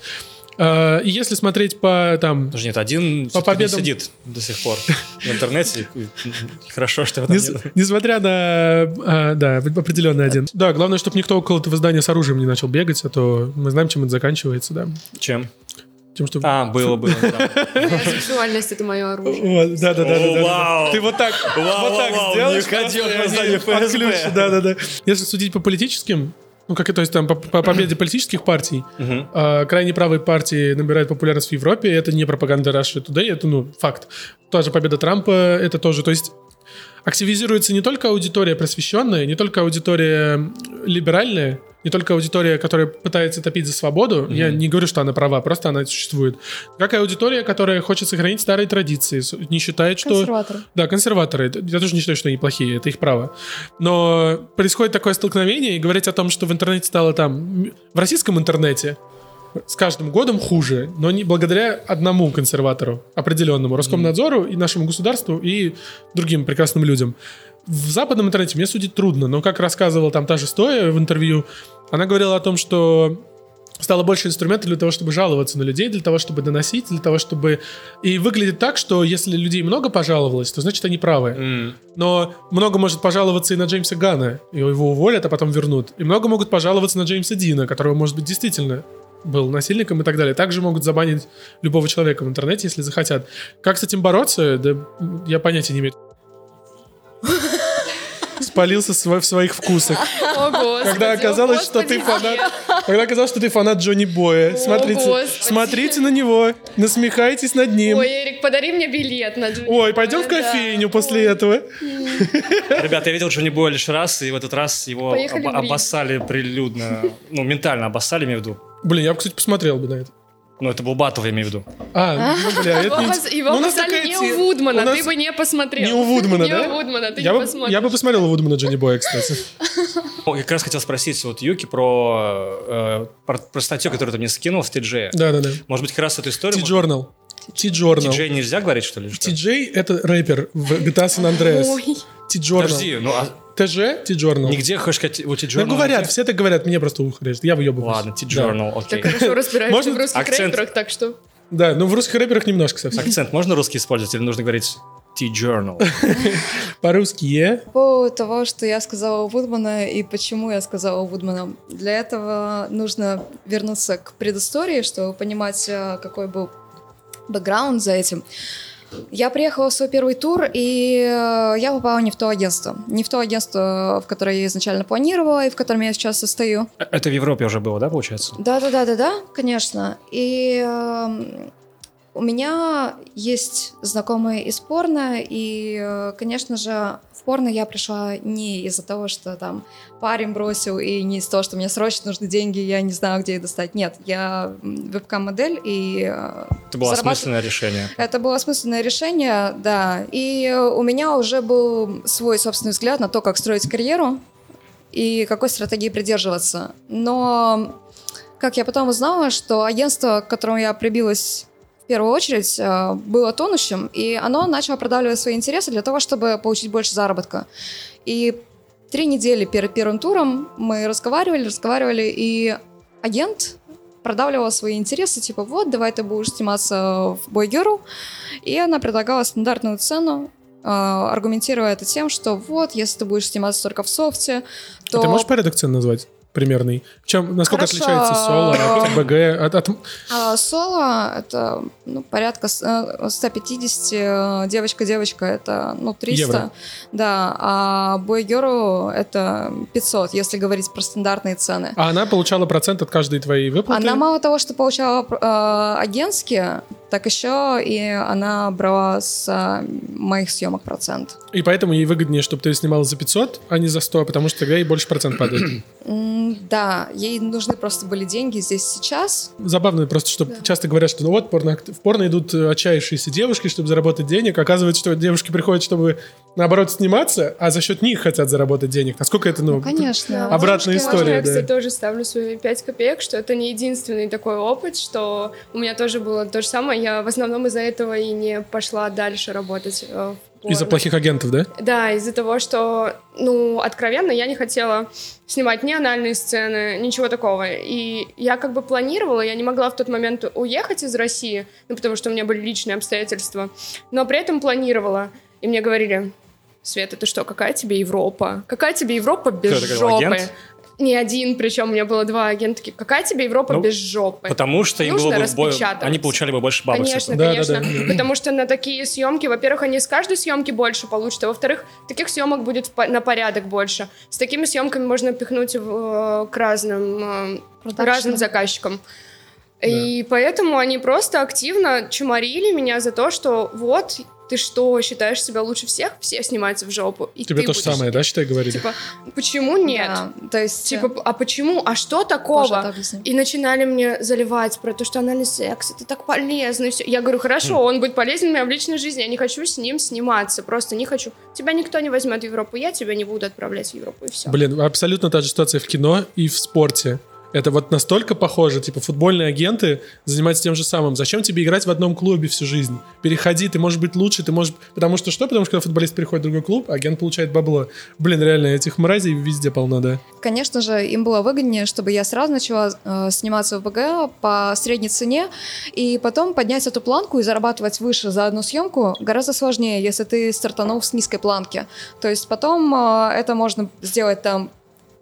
Uh, и если смотреть по там... Даже нет, один по победам... сидит до сих пор в интернете. Хорошо, что его нет. Несмотря на... Uh, да, определенный один. Да, главное, чтобы никто около этого здания с оружием не начал бегать, а то мы знаем, чем это заканчивается, да. Чем? Тем, что... А, было, было, Сексуальность — это мое оружие. Да, да, да. Ты вот так вот так сделал. Не ходил на здание ФСБ. Да, да, да. Если судить по политическим ну, как и то есть там по, по победе политических партий, uh-huh. э, крайне правые партии набирают популярность в Европе, это не пропаганда Russia Today, это, ну, факт. Та же победа Трампа, это тоже, то есть активизируется не только аудитория просвещенная, не только аудитория либеральная, не только аудитория, которая пытается топить за свободу, mm-hmm. я не говорю, что она права, просто она существует, как и аудитория, которая хочет сохранить старые традиции, не считает, что... Консерваторы. Да, консерваторы. Я тоже не считаю, что они плохие, это их право. Но происходит такое столкновение, и говорить о том, что в интернете стало там... В российском интернете с каждым годом хуже, но не благодаря одному консерватору, определенному, Роскомнадзору и нашему государству и другим прекрасным людям. В западном интернете мне судить трудно, но как рассказывала там та же Стоя в интервью, она говорила о том, что стало больше инструментов для того, чтобы жаловаться на людей, для того, чтобы доносить, для того, чтобы... И выглядит так, что если людей много пожаловалось, то значит они правы. Mm. Но много может пожаловаться и на Джеймса Гана, его уволят, а потом вернут. И много могут пожаловаться на Джеймса Дина, которого, может быть, действительно был насильником и так далее. Также могут забанить любого человека в интернете, если захотят. Как с этим бороться, да я понятия не имею. спалился в своих вкусах. Когда оказалось, что ты фанат... Когда оказалось, что ты фанат Джонни Боя. Смотрите, смотрите на него, насмехайтесь над ним. Ой, Эрик, подари мне билет на Джонни Ой, пойдем в кофейню после этого. Ребята, я видел Джонни Боя лишь раз, и в этот раз его обоссали прилюдно. Ну, ментально обоссали, имею в виду. Блин, я бы, кстати, посмотрел бы на это. Ну, это был Батов, я имею в виду. А, ну, бля, это не... Его ну, не у Вудмана, ты бы не посмотрел. Не у Вудмана, да? Не у Вудмана, ты я не посмотришь. Я бы посмотрел у Вудмана Джонни Боя, кстати. Я как раз хотел спросить вот Юки про, э, про, про статью, которую ты мне скинул в TJ. Да-да-да. Может быть, как раз эту историю... T-Journal. T-Journal. TJ нельзя говорить, что ли? TJ — это рэпер в GTA San Andreas. T-Journal. Подожди, ну а ТЖ, T-Journal. Нигде хэшка у T-Journal. Ну, говорят, все так говорят, мне просто ухо режет, я выебываюсь. Ладно, T-Journal, окей. Ты хорошо разбираешься в русских Акцент. рэперах, так что... Да, ну в русских рэперах немножко совсем. Акцент можно русский использовать или нужно говорить T-Journal? По-русски е. По того, что я сказала у Вудмана и почему я сказала у Вудмана. Для этого нужно вернуться к предыстории, чтобы понимать, э, какой был бэкграунд за этим. Я приехала в свой первый тур, и э, я попала не в то агентство. Не в то агентство, в которое я изначально планировала, и в котором я сейчас состою. Э, это в Европе уже было, да, получается? Да-да-да-да-да, конечно. И э, у меня есть знакомые из порно, и, э, конечно же, в порно я пришла не из-за того, что там парень бросил, и не из-за того, что мне срочно нужны деньги, я не знаю, где их достать. Нет, я вебкам-модель, и... Э, Это было зарабат... осмысленное решение. Это было осмысленное решение, да. И у меня уже был свой собственный взгляд на то, как строить карьеру и какой стратегии придерживаться. Но, как я потом узнала, что агентство, к которому я прибилась в первую очередь э, было тонущим, и оно начало продавливать свои интересы для того, чтобы получить больше заработка. И три недели перед первым туром мы разговаривали, разговаривали, и агент продавливала свои интересы, типа, вот, давай ты будешь сниматься в Boy Girl, и она предлагала стандартную цену, э, аргументируя это тем, что вот, если ты будешь сниматься только в софте, то... А ты можешь порядок цен назвать? Примерный? Чем, насколько Хорошо. отличается соло от БГ? От, от... А, соло — это ну, порядка 150, девочка-девочка — это ну, 300. Евро. Да, а Girl — это 500, если говорить про стандартные цены. А она получала процент от каждой твоей выплаты? Она мало того, что получала э, агентские, так еще и она брала с э, моих съемок процент. И поэтому ей выгоднее, чтобы ты снимала за 500, а не за 100, потому что тогда ей больше процент падает. Да, ей нужны просто были деньги здесь сейчас. Забавно просто, что да. часто говорят, что ну вот порно, в порно идут отчаявшиеся девушки, чтобы заработать денег. Оказывается, что девушки приходят, чтобы наоборот сниматься, а за счет них хотят заработать денег. Насколько это, ну, ну конечно. обратная Девушки, история. Я, да. кстати, тоже ставлю свои 5 копеек, что это не единственный такой опыт, что у меня тоже было то же самое. Я в основном из-за этого и не пошла дальше работать э, в из-за плохих агентов, да? Да, из-за того, что, ну, откровенно, я не хотела снимать ни анальные сцены, ничего такого. И я как бы планировала, я не могла в тот момент уехать из России, ну, потому что у меня были личные обстоятельства, но при этом планировала. И мне говорили, Света, ты что, какая тебе Европа? Какая тебе Европа без Кто, жопы? Агент? Не один, причем у меня было два агента. Какая тебе Европа ну, без жопы? Потому что им было бы они получали бы больше бабок. Конечно, да, конечно. Да, да, да. Потому что на такие съемки, во-первых, они с каждой съемки больше получат, а во-вторых, таких съемок будет на порядок больше. С такими съемками можно пихнуть в, к разным, э, разным заказчикам. Да. И поэтому они просто активно чморили меня за то, что вот ты что, считаешь себя лучше всех? Все снимаются в жопу. И Тебе то же самое, да, считай, говорили? Типа, почему нет? Да, то есть... Типа, а почему? А что такого? И начинали мне заливать про то, что анальный секс, это так полезно и все. Я говорю, хорошо, он будет полезен мне в личной жизни, я не хочу с ним сниматься, просто не хочу. Тебя никто не возьмет в Европу, я тебя не буду отправлять в Европу, и все. Блин, абсолютно та же ситуация в кино и в спорте. Это вот настолько похоже, типа футбольные агенты занимаются тем же самым. Зачем тебе играть в одном клубе всю жизнь? Переходи, ты можешь быть лучше, ты можешь... Потому что что? Потому что когда футболист переходит в другой клуб, агент получает бабло. Блин, реально, этих мразей везде полно, да? Конечно же, им было выгоднее, чтобы я сразу начала э, сниматься в БГ по средней цене, и потом поднять эту планку и зарабатывать выше за одну съемку гораздо сложнее, если ты стартанул с низкой планки. То есть потом э, это можно сделать там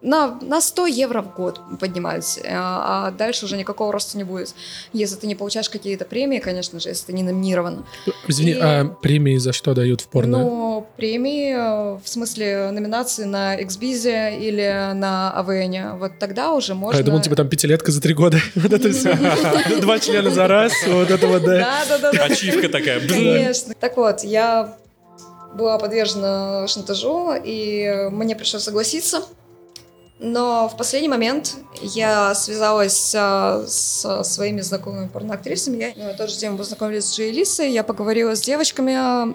на, на 100 евро в год поднимаются, а, а дальше уже никакого роста не будет. Если ты не получаешь какие-то премии, конечно же, если ты не номинирован. Извини, И, а премии за что дают в порно? Ну, премии, э, в смысле номинации на Xbiz или на АВН. Вот тогда уже можно... А я думал, типа там пятилетка за три года. Вот это все. Два члена за раз, вот это вот, да. Да, да, да. Ачивка такая. Конечно. Так вот, я была подвержена шантажу, и мне пришлось согласиться. Но в последний момент я связалась а, со своими знакомыми порноактрисами. Я ну, тот же день познакомились с Джей Лисой. Я поговорила с девочками,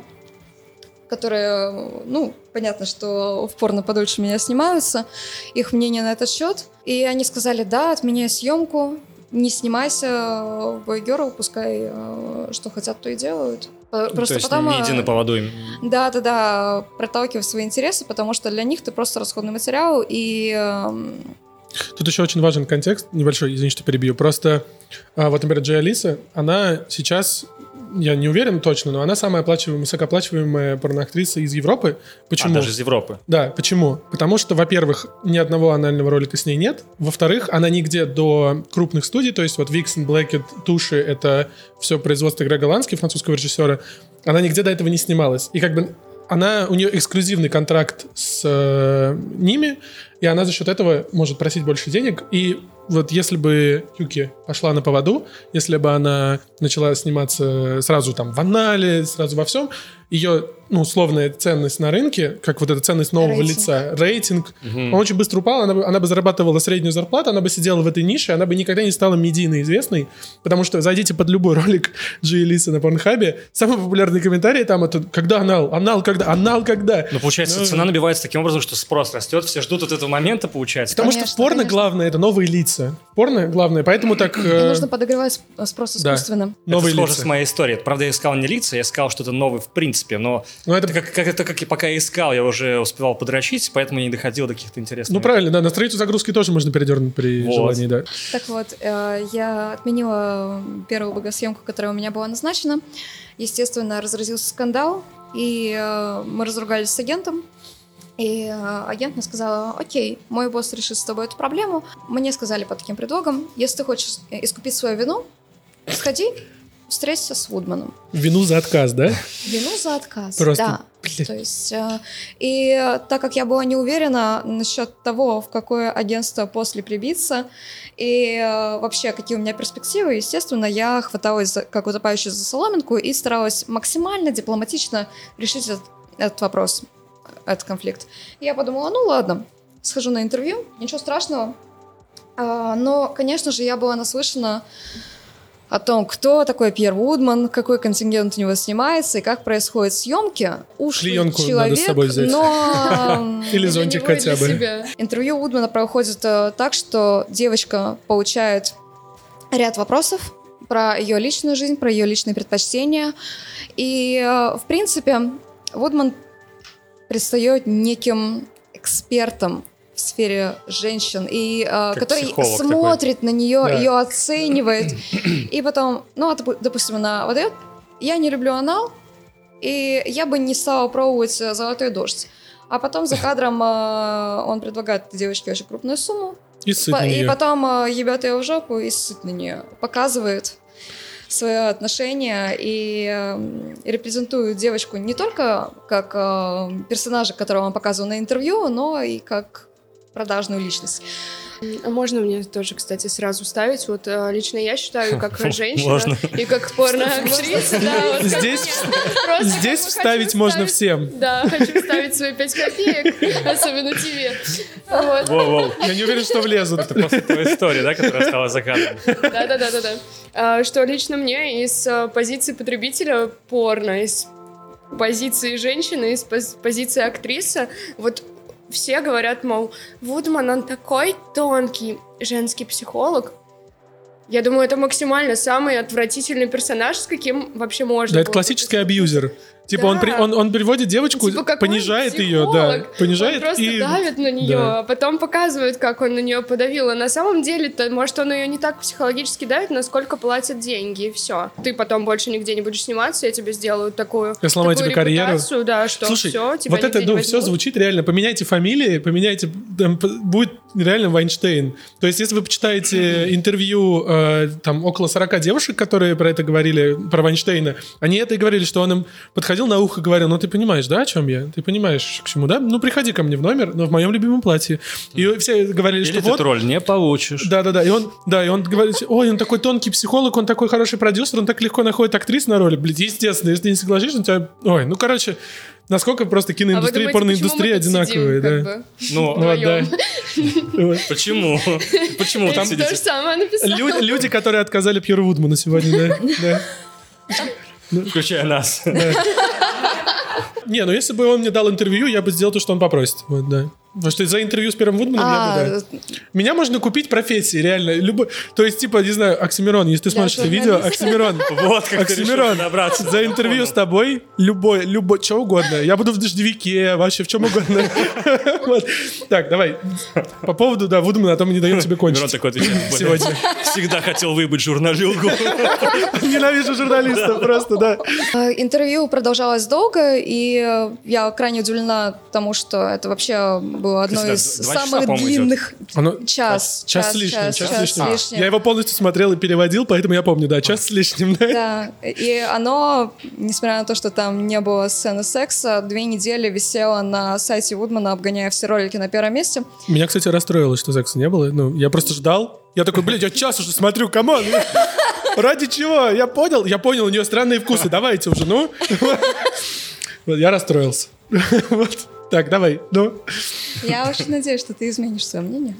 которые, ну, понятно, что в порно подольше меня снимаются. Их мнение на этот счет. И они сказали, да, отменяй съемку, не снимайся, бойгерл, пускай э, что хотят, то и делают. Просто то есть потом... не иди на поводу им. Да, да, да, проталкивай свои интересы, потому что для них ты просто расходный материал, и... Эм, Тут еще очень важен контекст, небольшой, извини, что перебью. Просто а, вот, например, Джей Алиса, она сейчас я не уверен точно, но она самая оплачиваемая, высокооплачиваемая порноактриса из Европы. Почему? А, даже из Европы? Да, почему? Потому что, во-первых, ни одного анального ролика с ней нет. Во-вторых, она нигде до крупных студий, то есть вот Vixen, Blackett, Туши, это все производство Грега Лански, французского режиссера, она нигде до этого не снималась. И как бы она, у нее эксклюзивный контракт с э, ними, и она за счет этого может просить больше денег. И вот если бы Юки пошла на поводу, если бы она начала сниматься сразу там в анале, сразу во всем, ее ну, условная ценность на рынке, как вот эта ценность нового рейтинг. лица, рейтинг, угу. он очень быстро упал, она бы, она бы зарабатывала среднюю зарплату, она бы сидела в этой нише, она бы никогда не стала медийно известной, потому что зайдите под любой ролик Джи Лисы на Порнхабе, самый популярный комментарий там это «Когда анал? Анал когда? Анал когда?» Ну, получается, ну, цена набивается таким образом, что спрос растет, все ждут от этого момента, получается. Потому конечно, что в порно конечно. главное — это новые лица. Порно главное, поэтому так... Э... нужно подогревать спрос искусственно. Да. Новые это схоже лица. с моей историей. Правда, я искал не лица, я искал что-то новое в принципе, но ну, это... Как, как, это как и пока я искал, я уже успевал подрочить, поэтому не доходил до каких-то интересных. Ну, правильно, да, на страницу загрузки тоже можно передернуть при вот. желании, да. Так вот, э, я отменила первую богосъемку, которая у меня была назначена. Естественно, разразился скандал, и э, мы разругались с агентом. И э, агент мне сказала, окей, мой босс решит с тобой эту проблему. Мне сказали под таким предлогом, если ты хочешь искупить свою вину, сходи встретиться с Вудманом. Вину за отказ, да? Вину за отказ, Просто, да. Блин. То есть, э, и так как я была не уверена насчет того, в какое агентство после прибиться, и э, вообще какие у меня перспективы, естественно, я хваталась как утопающая за соломинку и старалась максимально дипломатично решить этот, этот вопрос, этот конфликт. И я подумала, ну ладно, схожу на интервью, ничего страшного. А, но, конечно же, я была наслышана о том, кто такой Пьер Вудман, какой контингент у него снимается и как происходят съемки. Ушлый Клеенку человек, надо с собой взять. но... Или зонтик хотя бы. Интервью Вудмана проходит э, так, что девочка получает ряд вопросов про ее личную жизнь, про ее личные предпочтения. И, э, в принципе, Вудман предстает неким экспертом в сфере женщин, и э, который смотрит такой. на нее, да. ее оценивает, и потом, ну, а, допустим, она выдает, я не люблю анал, и я бы не стала пробовать золотой дождь. А потом за кадром э, он предлагает девочке очень крупную сумму. И, по- и потом э, ебет ее в жопу и сыт на нее. Показывает свое отношение и э, репрезентует девочку не только как э, персонажа, которого он показывал на интервью, но и как продажную личность. Можно мне тоже, кстати, сразу ставить? Вот э, лично я считаю, как женщина можно. и как порно-актриса. Да, здесь здесь вставить можно всем. Да, хочу вставить свои пять копеек, особенно тебе. Вот. Воу, Я не уверен, что влезут. Это просто твоя история, да, которая стала закатом. Да-да-да-да. А, что лично мне из э, позиции потребителя порно, из позиции женщины, из позиции актрисы, вот все говорят, мол, Вудман, он такой тонкий женский психолог. Я думаю, это максимально самый отвратительный персонаж, с каким вообще можно. Да, это классический абьюзер. Типа да. он, при, он, он приводит девочку, типа, понижает психолог? ее, да, понижает он просто и... давит на нее, да. а потом показывает, как он на нее подавил. А на самом деле-то, может, он ее не так психологически давит, насколько платят деньги, и все. Ты потом больше нигде не будешь сниматься, я тебе сделаю такую Я сломаю тебе карьеру. Да, что Слушай, все, вот это, ну, все звучит реально. Поменяйте фамилии, поменяйте... Там, будет реально Вайнштейн. То есть, если вы почитаете интервью э, там около 40 девушек, которые про это говорили, про Вайнштейна, они это и говорили, что он им подходил подходил на ухо, говорил, ну ты понимаешь, да, о чем я? Ты понимаешь, к чему, да? Ну приходи ко мне в номер, но в моем любимом платье. И все говорили, Или что ты вот... тролль не получишь. Да-да-да, и он, да, и он говорит, ой, он такой тонкий психолог, он такой хороший продюсер, он так легко находит актрис на роли. Блин, естественно, если ты не согласишься, он тебя... Ой, ну короче, насколько просто киноиндустрия а и порноиндустрия одинаковые, да. Бы, ну, ну да. Почему? Почему там сидите? Люди, которые отказали Пьеру Вудману сегодня, да. Ну, Включая нас. Не, ну если бы он мне дал интервью, я бы сделал то, что он попросит. Вот, да. Потому что за интервью с первым Вудманом а, я бы, да. Меня можно купить профессии, реально. Любо... То есть, типа, не знаю, Оксимирон, если ты смотришь это видео, Оксимирон. Вот как Оксимирон, за интервью с тобой любой, любой, что угодно. Я буду в дождевике, вообще в чем угодно. Так, давай. По поводу, да, Вудмана, а то мы не даем тебе кончить. такой. Сегодня. Всегда хотел выбыть журналюгу. Ненавижу журналистов просто, да. А, интервью продолжалось долго, и я крайне удивлена тому, что это вообще было одно из самых длинных. Оно... Час, час. Час с лишним, час, час, час лишним. лишним. Я его полностью смотрел и переводил, поэтому я помню, да, час с лишним. Да. да, и оно, несмотря на то, что там не было сцены секса, две недели висело на сайте Вудмана, обгоняя все ролики на первом месте. Меня, кстати, расстроило, что секса не было. Ну, я просто ждал. Я такой, блядь, я час уже смотрю, come on. Ради чего? Я понял, я понял, у нее странные вкусы, давайте уже, ну. Я расстроился. Вот. Так, давай, ну. Я очень надеюсь, что ты изменишь свое мнение.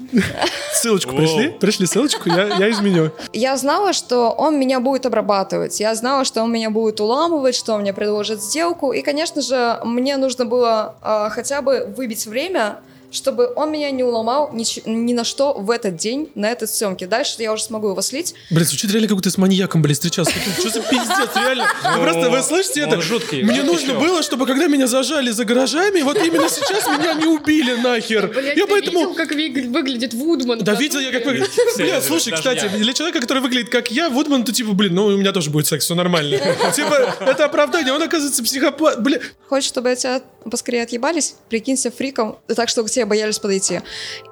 Ссылочку пришли? Пришли ссылочку, я, я изменю. Я знала, что он меня будет обрабатывать. Я знала, что он меня будет уламывать, что он мне предложит сделку. И, конечно же, мне нужно было э, хотя бы выбить время, чтобы он меня не уломал ни, ни на что в этот день, на этой съемке. Дальше я уже смогу его слить. Блин, звучит реально, как будто ты с маньяком, блин, встречался. Что за пиздец, реально? Вы просто, вы слышите это? жуткий. Мне нужно было, чтобы когда меня зажали за гаражами, вот именно сейчас меня не убили нахер. Я поэтому... как выглядит Вудман? Да, видел я, как выглядит. Бля, слушай, кстати, для человека, который выглядит как я, Вудман, то типа, блин, ну у меня тоже будет секс, все нормально. Типа, это оправдание, он оказывается психопат. Бля. Хочешь, чтобы я тебя поскорее отъебались? Прикинься фриком, так, что к тебе боялись подойти.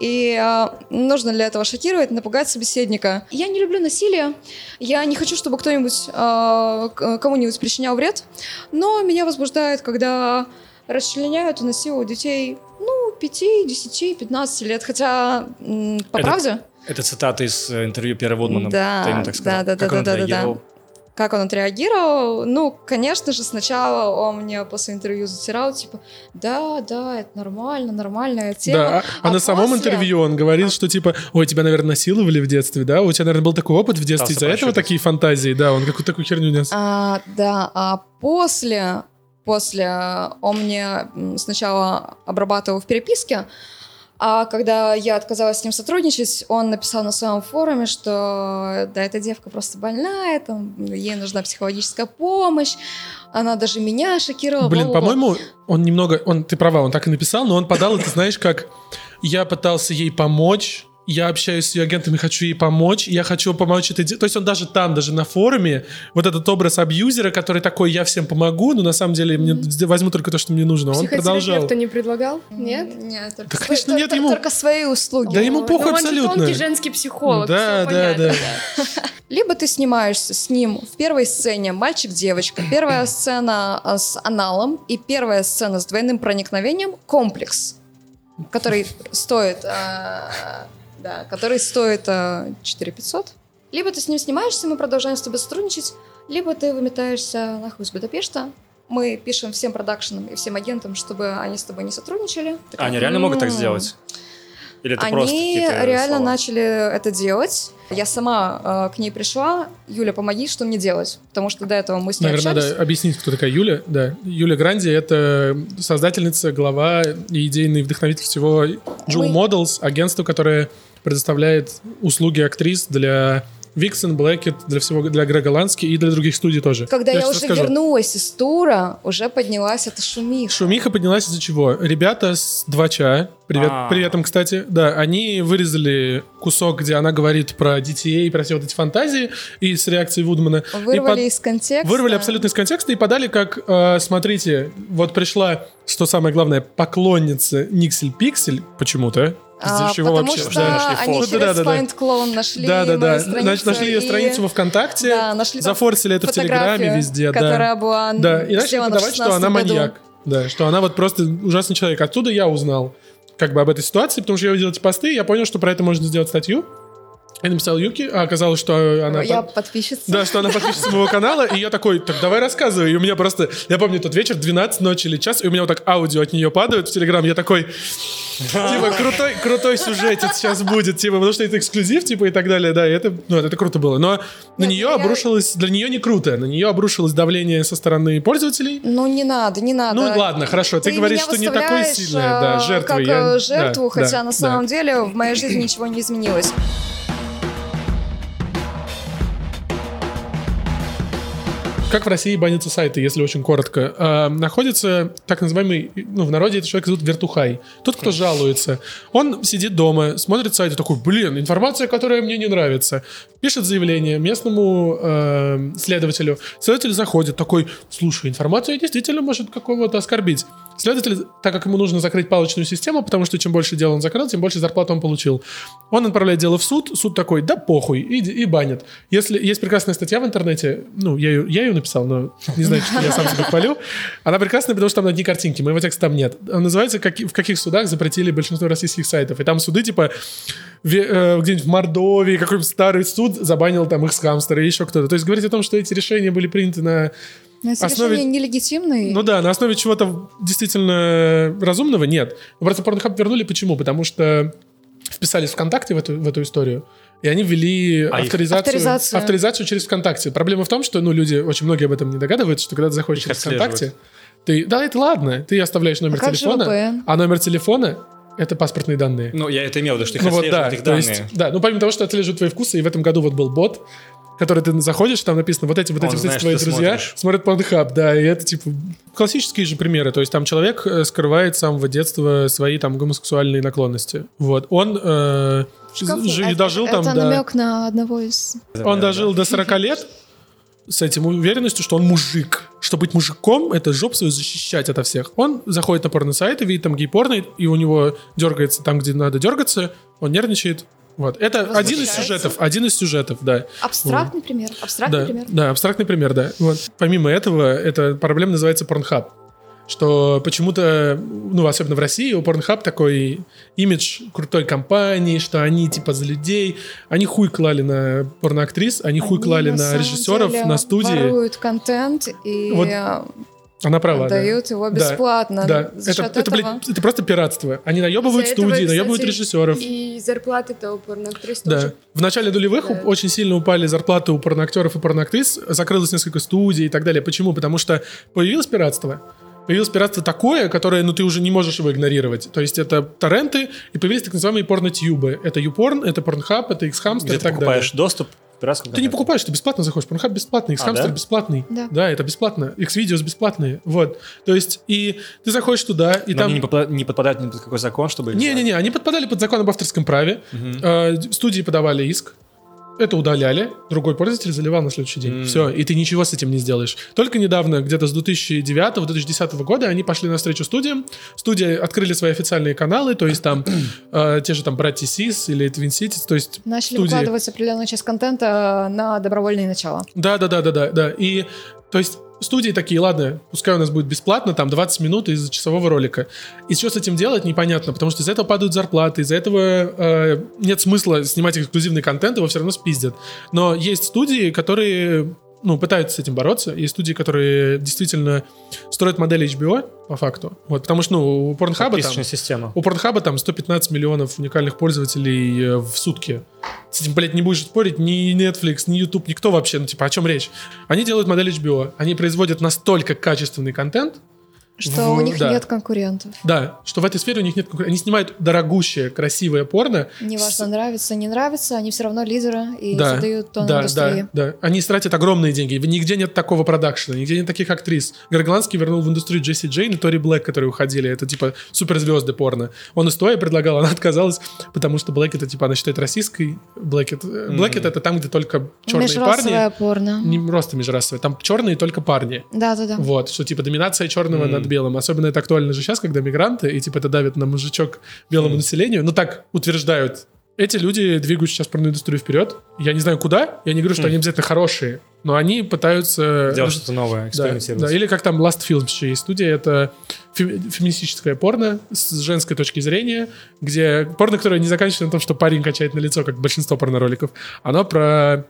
И э, нужно для этого шокировать, напугать собеседника. Я не люблю насилие, я не хочу, чтобы кто-нибудь э, кому-нибудь причинял вред, но меня возбуждает, когда расчленяют и насилуют детей, ну, 5, 10, 15 лет, хотя, по это, правде... Это цитата из э, интервью Пьера Вудмана. Да, Ты ему так сказал. да, да, да, да, да, да. Как он отреагировал? Ну, конечно же, сначала он мне после интервью затирал, типа, да, да, это нормально, нормальная тема. Да, а, а, а на самом интервью он говорит, что типа, ой, тебя, наверное, насиловали в детстве, да? У тебя, наверное, был такой опыт в детстве, из-за этого такие фантазии, да? Он какую-то такую херню нес. А, да, а после, после он мне сначала обрабатывал в переписке, а когда я отказалась с ним сотрудничать, он написал на своем форуме, что да, эта девка просто больная, там, ей нужна психологическая помощь. Она даже меня шокировала. Блин, по-моему, он немного, он, ты права, он так и написал, но он подал это, знаешь, как я пытался ей помочь, я общаюсь с ее агентами, хочу ей помочь, я хочу помочь это делать. То есть он даже там, даже на форуме, вот этот образ абьюзера, который такой, я всем помогу, но на самом деле мне возьму только то, что мне нужно. Он продолжал. ты не предлагал? Нет? Нет. Только да, конечно, нет, ему... Только свои услуги. Да ему похуй но абсолютно. Он тонкий женский психолог. Да, да, да. Либо ты снимаешься с ним в первой сцене «Мальчик-девочка», первая сцена а, с аналом и первая сцена с двойным проникновением «Комплекс», который стоит а, да, который стоит а, 4 500. Либо ты с ним снимаешься, мы продолжаем с тобой сотрудничать, либо ты выметаешься нахуй из Будапешта, мы пишем всем продакшенам и всем агентам, чтобы они с тобой не сотрудничали. Так, они реально могут так сделать? Или это они просто реально слова? начали это делать. Я сама э, к ней пришла. Юля, помоги, что мне делать? Потому что до этого мы с ней Наверное, общались. надо объяснить, кто такая Юля. Да. Юля Гранди — это создательница, глава и идейный вдохновитель всего Jewel мы... Models, агентство, которое предоставляет услуги актрис для Vixen, Blackett, для всего, для Грега Лански и для других студий тоже. Когда я, я уже расскажу. вернулась из тура, уже поднялась эта шумиха. Шумиха поднялась из-за чего? Ребята с 2 чая, привет, а. привет им, кстати, да, они вырезали кусок, где она говорит про детей, про все вот эти фантазии, и с реакцией Вудмана. Вырвали под... из контекста. Вырвали абсолютно из контекста и подали как, э, смотрите, вот пришла, что самое главное, поклонница Никсель Пиксель почему-то, а, чего потому вообще? что да, они через да, да, Find Clone нашли да, да, да. Значит, нашли ее страницу во ВКонтакте, да, нашли зафорсили это в Телеграме везде. Которая да. была Да, и начали подавать, что она маньяк. Да, что она вот просто ужасный человек. Оттуда я узнал как бы об этой ситуации, потому что я увидел эти посты, и я понял, что про это можно сделать статью. Я написал Юки, а оказалось, что она... Я под... подписчица. Да, что она подписчица моего канала, и я такой, так давай рассказывай. И у меня просто... Я помню тот вечер, 12 ночи или час, и у меня вот так аудио от нее падает в Телеграм. Я такой... Типа, крутой, крутой сюжет сейчас будет, типа, потому что это эксклюзив, типа, и так далее, да, и это, ну, это круто было. Но на нее обрушилось, для нее не круто, на нее обрушилось давление со стороны пользователей. Ну, не надо, не надо. Ну, ладно, хорошо, ты, говоришь, что не такой сильный, да, э, жертвы. Как я, жертву, хотя на самом деле в моей жизни ничего не изменилось. Как в России банятся сайты, если очень коротко? Э, находится так называемый, ну, в народе этот человек зовут вертухай. Тот, кто жалуется. Он сидит дома, смотрит сайт и такой, блин, информация, которая мне не нравится. Пишет заявление местному э, следователю. Следователь заходит, такой, слушай, информация действительно может какого-то оскорбить. Следователь, так как ему нужно закрыть палочную систему, потому что чем больше дел он закрыл, тем больше зарплаты он получил. Он отправляет дело в суд, суд такой, да похуй, и, и банит. Если есть прекрасная статья в интернете, ну, я ее, я ее написал, но не знаю, что я сам себя хвалю. Она прекрасная, потому что там одни картинки, моего текста там нет. Она называется как, «В каких судах запретили большинство российских сайтов». И там суды, типа, э, где-нибудь в Мордовии, какой-нибудь старый суд забанил там их с и еще кто-то. То есть говорить о том, что эти решения были приняты на но это основе... решение нелегитимное. Ну да, на основе чего-то действительно разумного нет. Но просто Pornhub вернули почему? Потому что вписались ВКонтакте в эту, в эту историю, и они ввели а авторизацию, авторизацию. авторизацию через ВКонтакте. Проблема в том, что ну, люди, очень многие об этом не догадываются, что когда ты заходишь через ВКонтакте, ты, да, это ладно, ты оставляешь номер а телефона, а номер телефона это паспортные данные. Ну, я это имел в виду, что их ну, вот, да, их данные. Есть, да, ну, помимо того, что отслеживают твои вкусы, и в этом году вот был бот, который ты заходишь, там написано, вот эти, вот эти, вот эти твои друзья смотришь. смотрят Pornhub, да, и это, типа, классические же примеры, то есть там человек э, скрывает с самого детства свои там гомосексуальные наклонности, вот, он э, жи, дожил это, там это до... намек на одного из... Он дожил до 40 лет, с этим уверенностью, что он мужик. Что быть мужиком — это жоп свою защищать ото всех. Он заходит на порно-сайты, видит там гей-порно, и у него дергается там, где надо дергаться, он нервничает, вот. Это один из сюжетов, один из сюжетов, да. Абстрактный вот. пример, абстрактный да, пример. Да, абстрактный пример, да. Вот. Помимо этого, эта проблема называется Pornhub. Что почему-то, ну, особенно в России, у Pornhub такой имидж крутой компании, что они типа за людей. Они хуй клали на порноактрис, они, они хуй клали на, на режиссеров, на студии. воруют контент и... Вот она права. Дают да. его бесплатно. Да. За это, это, этого... блядь, это просто пиратство. Они наебывают студии, этого, наебывают кстати, режиссеров. И зарплаты-то у порноактрис да. тоже. В начале нулевых да. очень сильно упали зарплаты у порноактеров и порноактрис. Закрылось несколько студий и так далее. Почему? Потому что появилось пиратство. Появилось пиратство такое, которое, ну, ты уже не можешь его игнорировать. То есть это торренты, и появились так называемые порно-тьюбы. Это YouPorn, это Pornhub, это Xhamster Где и так ты покупаешь далее. доступ Пиратском ты не покупаешь, ты бесплатно заходишь. Pornhub бесплатный, Xhamster а, да? бесплатный. Да. да, это бесплатно. X-Videos бесплатные. Вот. То есть, и ты заходишь туда, и Но там... они не, попад... не подпадают ни под какой закон, чтобы... Не-не-не, они подпадали под закон об авторском праве. Угу. Э, студии подавали иск это удаляли, другой пользователь заливал на следующий день. Mm. Все, и ты ничего с этим не сделаешь. Только недавно, где-то с 2009-2010 года, они пошли навстречу студиям. Студии открыли свои официальные каналы, то есть там э, те же там братья Сис или Twin Cities, то есть Начали студии... выкладывать определенную часть контента на добровольные начала. Да-да-да-да-да. да. И то есть студии такие, ладно, пускай у нас будет бесплатно, там 20 минут из часового ролика. И что с этим делать, непонятно, потому что из-за этого падают зарплаты, из-за этого э, нет смысла снимать эксклюзивный контент, его все равно спиздят. Но есть студии, которые ну, пытаются с этим бороться. Есть студии, которые действительно строят модель HBO, по факту. Вот, потому что, ну, у Pornhub там... система. У Pornhub там 115 миллионов уникальных пользователей э, в сутки. С этим, блядь, не будешь спорить ни Netflix, ни YouTube, никто вообще. Ну, типа, о чем речь? Они делают модель HBO. Они производят настолько качественный контент, Что в, у них да. нет конкурентов. Да, что в этой сфере у них нет конкурентов. Они снимают дорогущее, красивое порно. Неважно, с... нравится, не нравится, они все равно лидеры и да, задают тон да, индустрии. Да, да, они тратят огромные деньги. Нигде нет такого продакшена, нигде нет таких актрис. Горгландский вернул в индустрию Джесси Джейн и Тори Блэк, которые уходили. Это типа суперзвезды порно. Он и стоя предлагал, она отказалась, потому что Блэк это типа она считает российской. Блэкет, mm-hmm. Блэкет это там, где только черные парни. порно. Не просто межрасовое, там черные только парни. Да, да, да. Вот, что типа доминация черного mm-hmm. Над белым. Особенно это актуально же сейчас, когда мигранты, и типа это давит на мужичок белому mm. населению. Ну так утверждают. Эти люди двигают сейчас порноиндустрию вперед. Я не знаю куда. Я не говорю, что mm. они обязательно хорошие, но они пытаются... Делать что-то новое, экспериментировать. Да, да, или как там Last Films еще есть студия, это фем, феминистическое порно с женской точки зрения, где порно, которое не заканчивается на том, что парень качает на лицо, как большинство порно-роликов. Оно про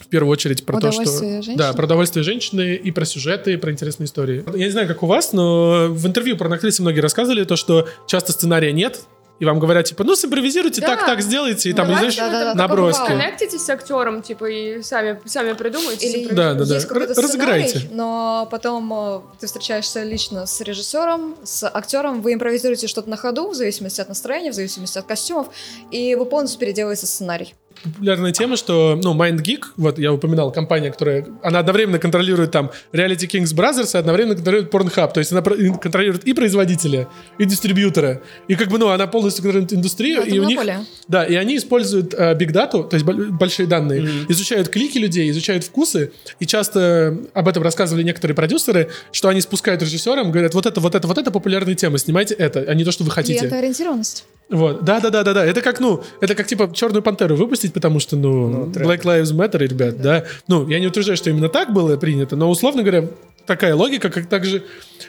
в первую очередь про то, что... Женщины? Да, про удовольствие женщины и про сюжеты, и про интересные истории. Я не знаю, как у вас, но в интервью про актрисы многие рассказывали то, что часто сценария нет, и вам говорят, типа, ну, симпровизируйте, да. так, так сделайте, и там, знаешь, да, да, наброски. Коннектитесь с актером, типа, и сами, сами придумайте. Или да, да, да. Разыграйте. Но потом э, ты встречаешься лично с режиссером, с актером, вы импровизируете что-то на ходу, в зависимости от настроения, в зависимости от костюмов, и вы полностью переделываете сценарий популярная тема, что, ну, MindGeek, вот я упоминал, компания, которая, она одновременно контролирует там Reality Kings Brothers и одновременно контролирует Pornhub, то есть она контролирует и производителя, и дистрибьютора, и как бы, ну, она полностью контролирует индустрию, и у них, да, и они используют uh, Big Data, то есть большие данные, mm-hmm. изучают клики людей, изучают вкусы, и часто об этом рассказывали некоторые продюсеры, что они спускают режиссерам, говорят, вот это, вот это, вот это популярная тема, снимайте это, а не то, что вы хотите. это ориентированность. Вот, да, да, да, да, да. Это как, ну, это как типа Черную пантеру выпустить, потому что, ну, ну Black Lives Matter, ребят, да. да. Ну, я не утверждаю, что именно так было принято, но условно говоря, такая логика, как также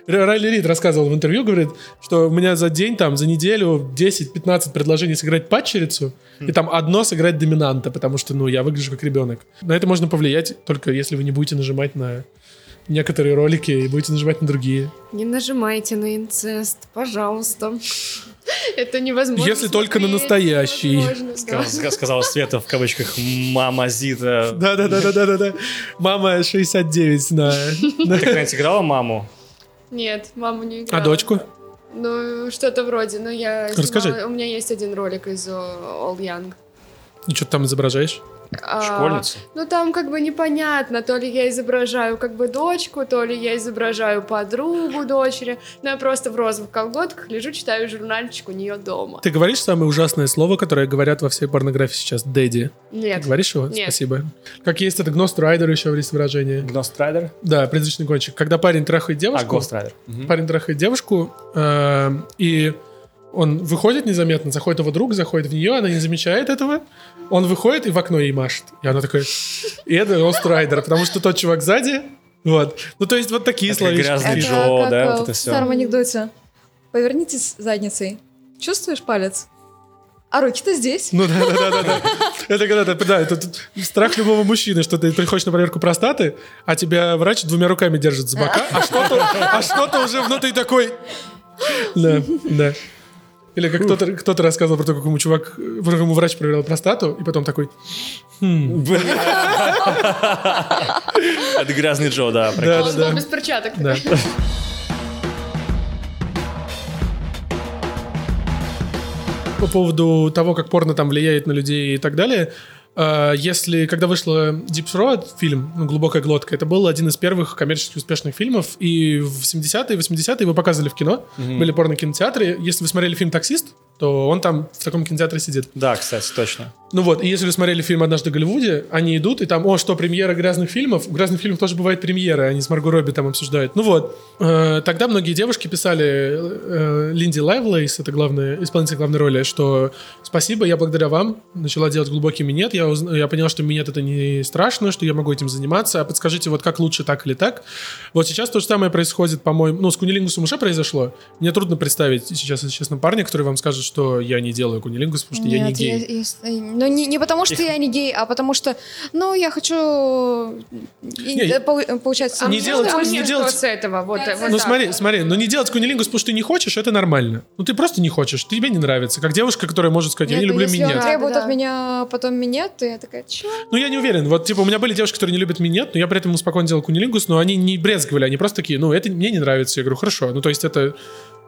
Райли Рид рассказывал в интервью, говорит, что у меня за день, там, за неделю 10-15 предложений сыграть падчерицу, mm. и там одно сыграть доминанта, потому что, ну, я выгляжу как ребенок. На это можно повлиять, только если вы не будете нажимать на некоторые ролики и будете нажимать на другие. Не нажимайте на инцест, пожалуйста. Это невозможно. Если только на настоящий. Сказала Света в кавычках мама Зита. Да-да-да-да-да-да. Мама 69 знаю. Ты когда-нибудь играла маму? Нет, маму не играла. А дочку? Ну, что-то вроде. Но я Расскажи. У меня есть один ролик из All Young. И что ты там изображаешь? А, Школьница? Ну, там как бы непонятно, то ли я изображаю как бы дочку, то ли я изображаю подругу дочери. Но я просто в розовых колготках лежу, читаю журнальчик у нее дома. Ты говоришь самое ужасное слово, которое говорят во всей порнографии сейчас? Дэдди. Нет. Ты говоришь его? Нет. Спасибо. Как есть это Ghost Rider еще есть выражение. Ghost Rider? Да, призрачный гонщик. Когда парень трахает девушку... А, Ghost Rider. Парень трахает девушку, э, и он выходит незаметно, заходит его друг, заходит в нее, она не замечает этого. Он выходит и в окно ей машет. И она такая... И это Rider, потому что тот чувак сзади... Вот. Ну, то есть вот такие слова. грязный это жо, да, вот это все. в старом анекдоте. Повернитесь задницей. Чувствуешь палец? А руки-то здесь. Ну да, да, да, да. Это когда ты, да, это страх любого мужчины, что ты приходишь на проверку простаты, а тебя врач двумя руками держит за бока, а что-то, а что-то уже внутри такой. Да, да. Или как кто-то кто рассказывал про то, как ему чувак, про ему врач проверял простату, и потом такой... «Хм». Это грязный Джо, да. Да, да, без перчаток. Да. По поводу того, как порно там влияет на людей и так далее, если, когда вышла Deep Throat, фильм ну, «Глубокая глотка», это был один из первых коммерчески успешных фильмов, и в 70-е, 80-е его показывали в кино, mm-hmm. были порно-кинотеатры. Если вы смотрели фильм «Таксист», то он там в таком кинотеатре сидит. Да, кстати, точно. Ну вот, и если вы смотрели фильм «Однажды в Голливуде», они идут, и там, о, что, премьера грязных фильмов? У грязных фильмов тоже бывает премьера, они с Марго Робби там обсуждают. Ну вот, э, тогда многие девушки писали э, Линди Лавлейс, это главная, исполнитель главной роли, что спасибо, я благодаря вам начала делать глубокий минет, я, уз... я поняла, что минет это не страшно, что я могу этим заниматься, а подскажите, вот как лучше, так или так. Вот сейчас то же самое происходит, по-моему, ну, с кунилингусом уже произошло. Мне трудно представить сейчас, если честно, парня, который вам скажет, что я не делаю кунилингус, потому что Нет, я не гей. Я, я, Но не, не потому, что Их... я не гей, а потому что, ну, я хочу не. А не делать, не делать... с этого. Вот, вот ну, так. смотри, смотри, ну не делать кунилингус, потому что ты не хочешь, это нормально. Ну, ты просто не хочешь, тебе не нравится. Как девушка, которая может сказать, Нет, я не люблю если минет. Если требует да, от меня потом минет, то я такая, чё? Ну, я не уверен. Вот, типа, у меня были девушки, которые не любят минет, но я при этом спокойно делал кунилингус, но они не брезговали, они просто такие, ну, это мне не нравится. Я говорю, хорошо. Ну, то есть это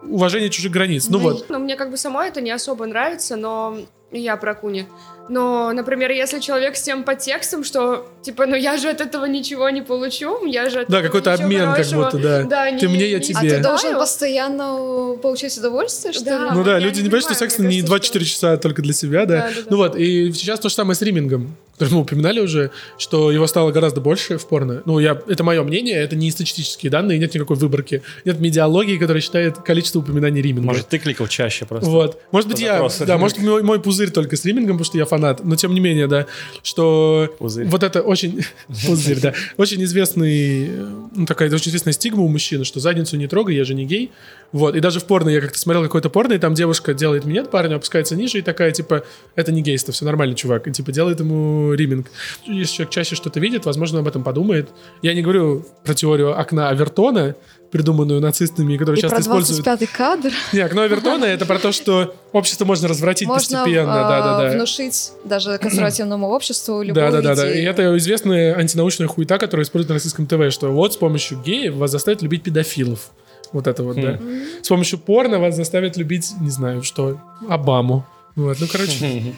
уважение чужих границ. Ну, ну вот. Ну, мне как бы самой это не особо нравится, но я про куни. Но, например, если человек с тем подтекстом, что, типа, ну я же от этого ничего не получу, я же от Да, какой-то обмен хорошего, как будто, да. да Ты не, мне, я тебе. А ты должен постоянно получать удовольствие, что да, ли? Ну да, люди не понимают, что секс не 24 часа только для себя, да. да, да ну да. вот, и сейчас то же самое с римингом который мы упоминали уже, что его стало гораздо больше в порно. Ну, я, это мое мнение, это не статистические данные, нет никакой выборки. Нет медиалогии, которая считает количество упоминаний риминга. Может, ты кликал чаще просто. Вот. Может быть, я... Да, может, мой, мой пузырь только с римингом, потому что я фанат. Но, тем не менее, да, что... Пузырь. Вот это очень... Пузырь, да. Очень известный... Ну, такая очень известная стигма у мужчин, что задницу не трогай, я же не гей. Вот. И даже в порно я как-то смотрел какое-то порно, и там девушка делает минет парню, опускается ниже, и такая, типа, это не гейство, все нормально, чувак. И, типа, делает ему риминг. Если человек чаще что-то видит, возможно, об этом подумает. Я не говорю про теорию окна Авертона, придуманную нацистами, которую и часто про 25 используют. кадр. Не, окно Авертона — это про то, что общество можно развратить можно, постепенно. Можно да, да, да. внушить даже консервативному обществу любую Да, да, да, да. И это известная антинаучная хуета, которую используют на российском ТВ, что вот с помощью геев вас заставят любить педофилов. Вот это вот, да. С помощью порно вас заставят любить, не знаю, что, Обаму. Вот, ну, короче,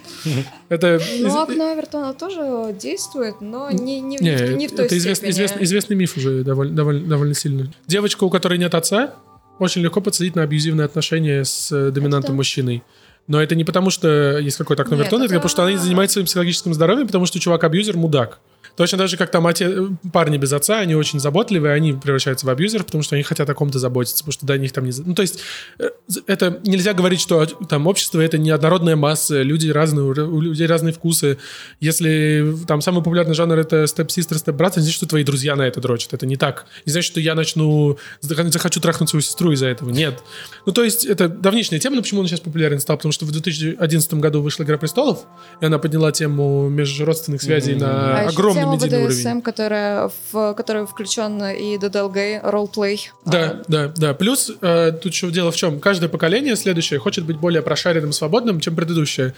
это... Ну, окно Авертона тоже действует, но не, не, не, не в той это известный, известный, известный миф уже довольно, довольно, довольно сильный. Девочка, у которой нет отца, очень легко подсадить на абьюзивные отношения с э, доминантным мужчиной. Но это не потому, что есть какой-то окно Авертона, это потому, что она занимается своим психологическим здоровьем, потому что чувак-абьюзер мудак. Точно так же, как там отец, парни без отца, они очень заботливые, они превращаются в абьюзеров, потому что они хотят о ком-то заботиться, потому что до них там не... Ну, то есть э, это нельзя говорить, что там общество — это неоднородная масса, люди разные, у людей разные вкусы. Если там самый популярный жанр — это степ-систер, степ-брат, не значит, что твои друзья на это дрочат. Это не так. Не значит, что я начну... захочу трахнуть свою сестру из-за этого. Нет. Ну, то есть это давнишняя тема, но почему он сейчас популярен стал? Потому что в 2011 году вышла «Игра престолов», и она подняла тему межродственных связей mm-hmm. на а огромный BDSM, уровень. Которая, в которой включен и DDLG, ролплей. Да, а. да, да. Плюс э, тут еще дело в чем? Каждое поколение следующее хочет быть более прошаренным, свободным, чем предыдущее.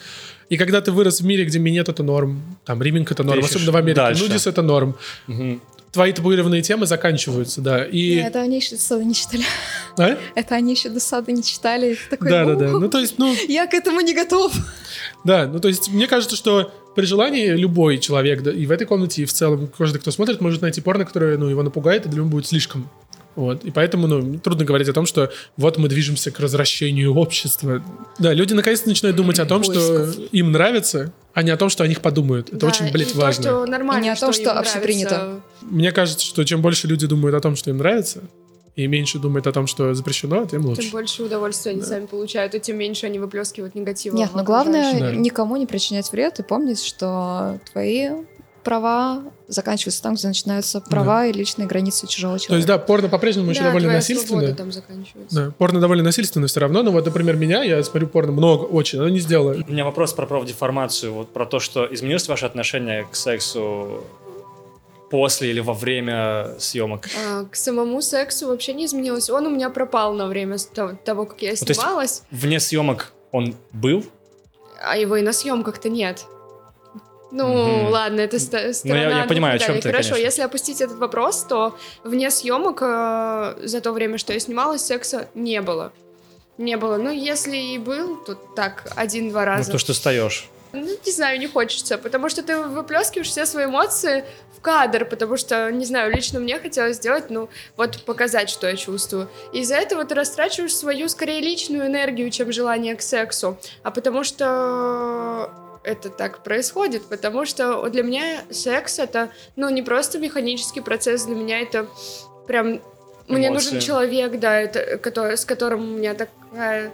И когда ты вырос в мире, где минет это норм, там риминг это норм, особенно в Америке, дальше. нудис это норм. Угу твои табуированные темы заканчиваются, да. И... Нет, это они еще досады не читали. А? Это они еще досады не читали. Такой, да, да, да. Ну, то есть, ну... Я к этому не готов. Да, ну, то есть, мне кажется, что при желании любой человек, да, и в этой комнате, и в целом, каждый, кто смотрит, может найти порно, которое, ну, его напугает, и для него будет слишком. Вот. И поэтому, ну, трудно говорить о том, что вот мы движемся к развращению общества. Да, люди наконец-то начинают думать о том, что им нравится, а не о том, что о них подумают. Это да, очень, блядь, и важно. То, что нормально, и не о том, что, что общепринято. Мне кажется, что чем больше люди думают о том, что им нравится, и меньше думают о том, что запрещено, тем лучше. Тем больше удовольствия они да. сами получают, и тем меньше они выплескивают негатива. Нет, но главное да. никому не причинять вред и помнить, что твои права заканчиваются там, где начинаются права да. и личные границы чужого человека. То есть, да, порно по-прежнему еще да, довольно насильственно. там заканчивается. Да, порно довольно насильственно все равно, но вот, например, меня, я смотрю порно много, очень, оно не сделала. У меня вопрос про профдеформацию, вот про то, что изменилось ваше отношение к сексу после или во время съемок? А, к самому сексу вообще не изменилось. Он у меня пропал на время того, как я снималась. Ну, вне съемок он был? А его и на съемках-то нет. Ну, угу. ладно, это ст- сторона. Ну, я, я понимаю, о чем ты, Хорошо, конечно. если опустить этот вопрос, то вне съемок э, за то время, что я снималась, секса не было. Не было. Ну, если и был, то так, один-два раза. Ну, то, что встаешь. Ну, не знаю, не хочется, потому что ты выплескиваешь все свои эмоции в кадр, потому что, не знаю, лично мне хотелось сделать, ну, вот показать, что я чувствую. И из-за этого ты растрачиваешь свою, скорее, личную энергию, чем желание к сексу. А потому что это так происходит, потому что для меня секс это, ну, не просто механический процесс, для меня это прям... Эмоции. Мне нужен человек, да, это, который, с которым у меня такая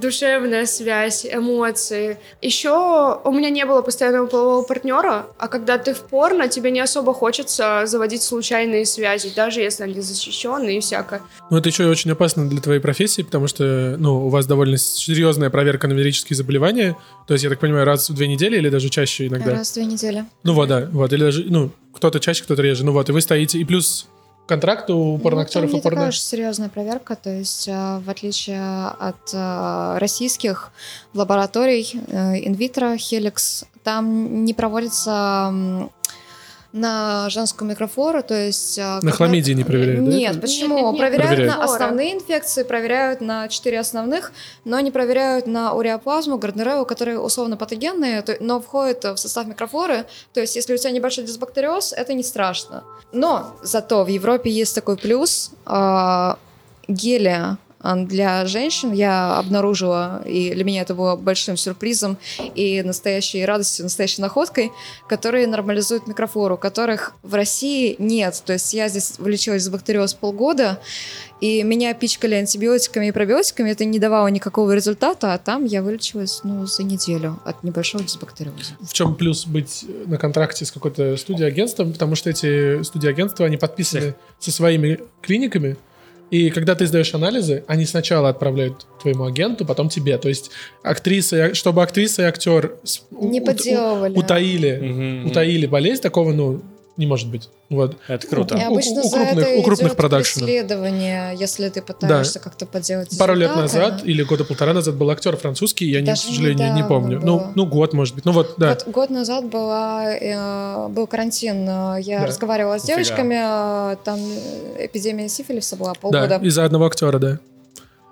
душевная связь, эмоции. Еще у меня не было постоянного полового партнера, а когда ты в порно, тебе не особо хочется заводить случайные связи, даже если они защищенные и всякое. Ну, это еще очень опасно для твоей профессии, потому что, ну, у вас довольно серьезная проверка на венерические заболевания. То есть, я так понимаю, раз в две недели или даже чаще иногда? Раз в две недели. Ну, вот, да. Вот, или даже, ну, кто-то чаще, кто-то реже. Ну, вот, и вы стоите, и плюс контракт у порноактеров ну, и порно... такая же серьезная проверка, то есть э, в отличие от э, российских лабораторий э, инвитро, Helix, там не проводится на женскую микрофлору, то есть... А, на хламидии не проверяют, да? Нет, почему? Нет, нет, нет. Проверяют, проверяют на основные инфекции, проверяют на четыре основных, но не проверяют на уреоплазму, гарднереллу, которые условно патогенные, но входят в состав микрофлоры. То есть если у тебя небольшой дисбактериоз, это не страшно. Но зато в Европе есть такой плюс. Э, гели для женщин я обнаружила, и для меня это было большим сюрпризом и настоящей радостью, настоящей находкой, которые нормализуют микрофлору, которых в России нет. То есть я здесь вылечилась с бактериоз полгода, и меня пичкали антибиотиками и пробиотиками, это не давало никакого результата, а там я вылечилась ну, за неделю от небольшого дисбактериоза. В чем плюс быть на контракте с какой-то студией агентством? Потому что эти студии агентства, они подписаны со своими клиниками, и когда ты сдаешь анализы, они сначала отправляют твоему агенту, потом тебе. То есть актриса, чтобы актриса и актер не подделывали. утаили, угу, утаили болезнь, такого, ну, не может быть. Вот. Это круто. И обычно у, у, крупных, это у крупных продакшенов. преследование, если ты пытаешься да. как-то подделать Пару лет назад или года полтора назад был актер французский, я, не, к сожалению, не помню. Ну, ну, год, может быть. Ну вот, да. Вот год назад была, э, был карантин. Я да. разговаривала с Офига. девочками, там эпидемия сифилиса была полгода. Да, из-за одного актера, да.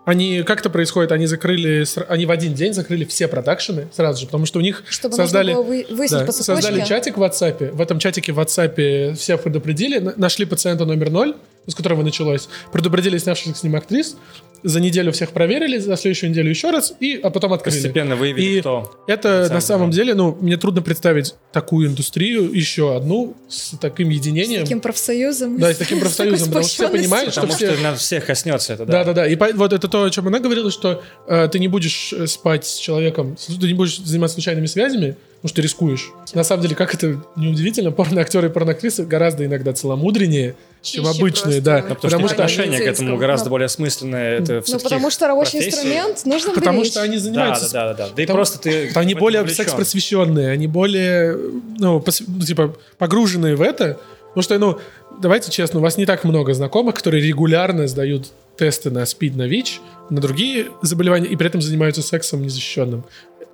Они, как это происходит, они закрыли, они в один день закрыли все продакшены сразу же, потому что у них Чтобы создали, вы, да, создали чатик в WhatsApp, в этом чатике в WhatsApp всех предупредили, нашли пациента номер ноль, с которого началось, предупредили снявшихся с ним актрис, за неделю всех проверили, за следующую неделю еще раз, и а потом открыли. Постепенно выявили, и кто. Это на самом деле, ну, мне трудно представить такую индустрию, еще одну, с таким единением. С таким профсоюзом. Да, с таким профсоюзом, потому что все понимают, что все... что на всех коснется это, да. Да-да-да, и по... вот это то, о чем она говорила, что э, ты не будешь э, спать с человеком, ты не будешь заниматься случайными связями, потому что ты рискуешь. На самом деле, как это неудивительно, порноактеры и порноактрисы гораздо иногда целомудреннее, чем обычные, да. да. Потому, потому что, отношение к этому гораздо более осмысленное. Это ну, потому что рабочий профессии. инструмент нужно Потому беречь. что они занимаются... Да, да, да. да. Да и просто ты... Они более секс-просвещенные, они более, ну, пос, ну, типа, погруженные в это. Потому что, ну, давайте честно, у вас не так много знакомых, которые регулярно сдают тесты на СПИД, на ВИЧ, на другие заболевания, и при этом занимаются сексом незащищенным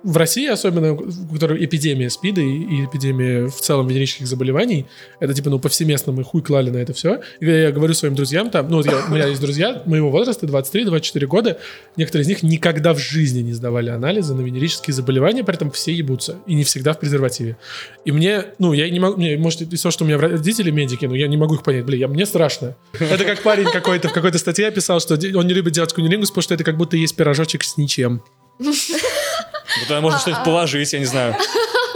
в России, особенно, в которой эпидемия СПИДа и, и эпидемия в целом венерических заболеваний, это типа, ну, повсеместно мы хуй клали на это все. И я говорю своим друзьям, там, ну, вот я, у меня есть друзья моего возраста, 23-24 года, некоторые из них никогда в жизни не сдавали анализы на венерические заболевания, при этом все ебутся, и не всегда в презервативе. И мне, ну, я не могу, мне, может, из того, что у меня родители медики, но я не могу их понять, блин, я, мне страшно. Это как парень какой-то в какой-то статье писал, что он не любит делать кунилингус, потому что это как будто есть пирожочек с ничем. Ну, туда можно что-нибудь положить, я не знаю.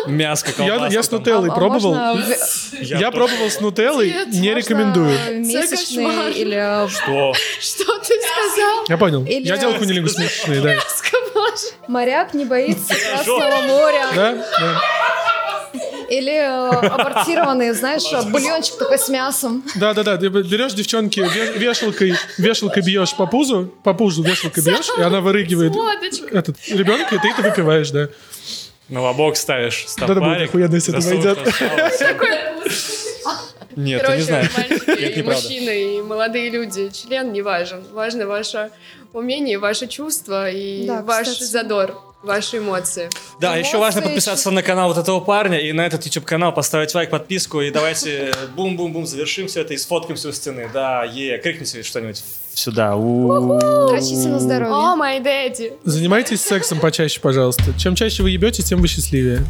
Мяско, колбаска. Я, я с нутеллой а, пробовал. Можно... Я, я пробовал с нутеллой, не рекомендую. Месячные или... Что? Что ты сказал? Я понял. Или... Я делал кунилингус месячные, да. Моряк не боится Красного моря. Да? Да. Или э, абортированные, знаешь, бульончик такой с мясом. Да-да-да, ты берешь девчонки, вешалкой, вешалкой бьешь по пузу, по пузу вешалкой бьешь, и она вырыгивает этот ребенка, и ты это выпиваешь, да. На лобок ставишь стопарик. Да-да, будет охуенно, если это войдет. Нет, Короче, не знаю. мальчики, мужчины и молодые люди, член не важен. Важно ваше умение, ваше чувство и да, ваш кстати. задор ваши эмоции. Да, эмоции еще важно подписаться на канал вот этого парня и на этот YouTube канал поставить лайк, подписку и давайте бум-бум-бум завершим все это и сфоткаем все стены. Да, е, крикните что-нибудь сюда. Дрочите на здоровье. О, мой дэдди. Занимайтесь сексом почаще, пожалуйста. Чем чаще вы ебете, тем вы счастливее.